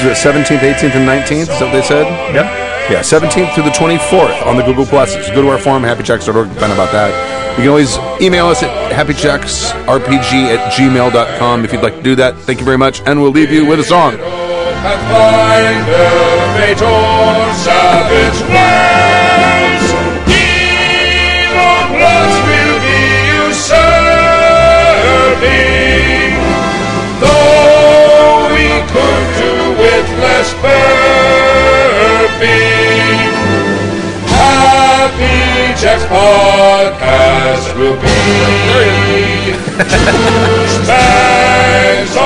is it 17th, 18th, and 19th? Is that what they said? Yep. Yeah, 17th through the 24th on the Google Plus. Go to our forum, happyjacks.org, to find about that. You can always email us at happyjacksrpg at gmail.com if you'd like to do that. Thank you very much, and we'll leave you with a song. Happy Jack's podcast will be. Spags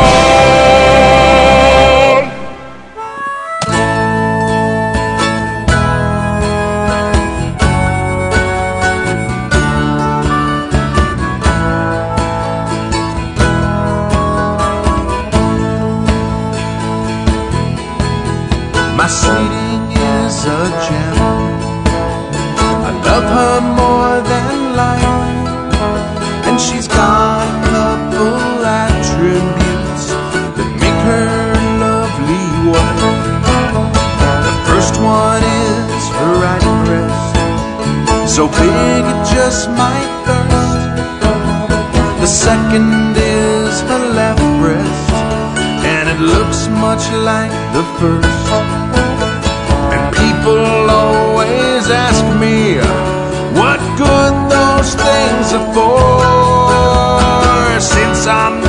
It just might burst. The second is her left breast. And it looks much like the first. And people always ask me what good those things are for. Since I'm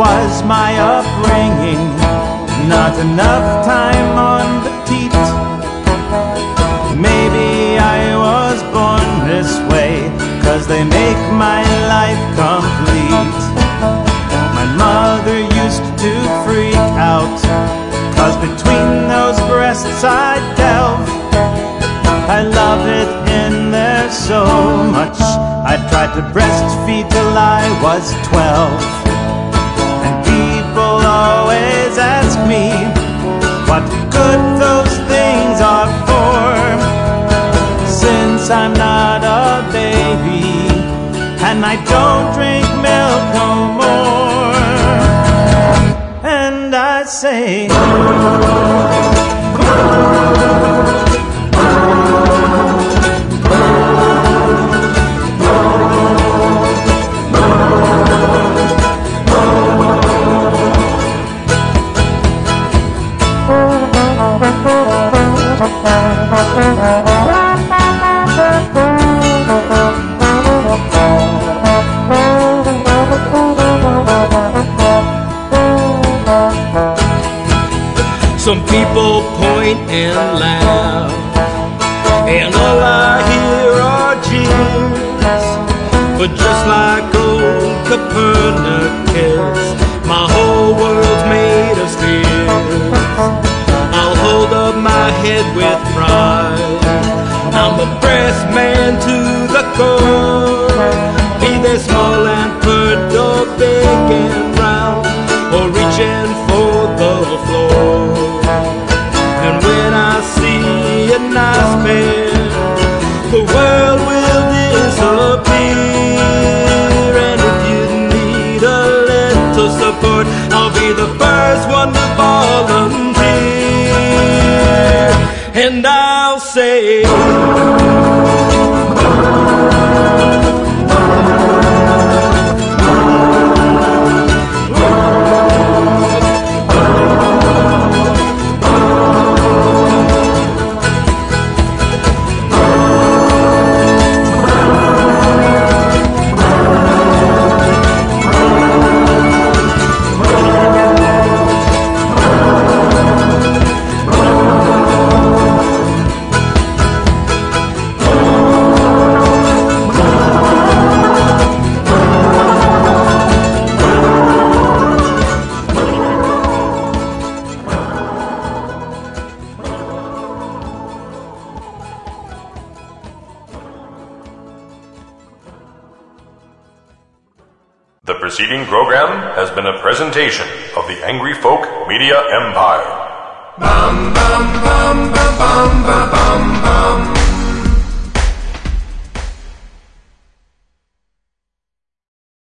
was my upbringing, not enough time on the teat. Maybe I was born this way, cause they make my life complete. My mother used to freak out, cause between those breasts I delve. I love it in there so much. I tried to breastfeed till I was 12. Since I'm not a baby and I don't drink milk no more. And I say, Some people point and laugh, and all I hear are jeers. But just like old Copernicus. My whole world's made of steel. I'll hold up my head with pride. I'm a breast man to the core. Be they small and pert or big and world will disappear. And if you need a little support, I'll be the first one to volunteer. And I'll say, of the Angry Folk Media Empire.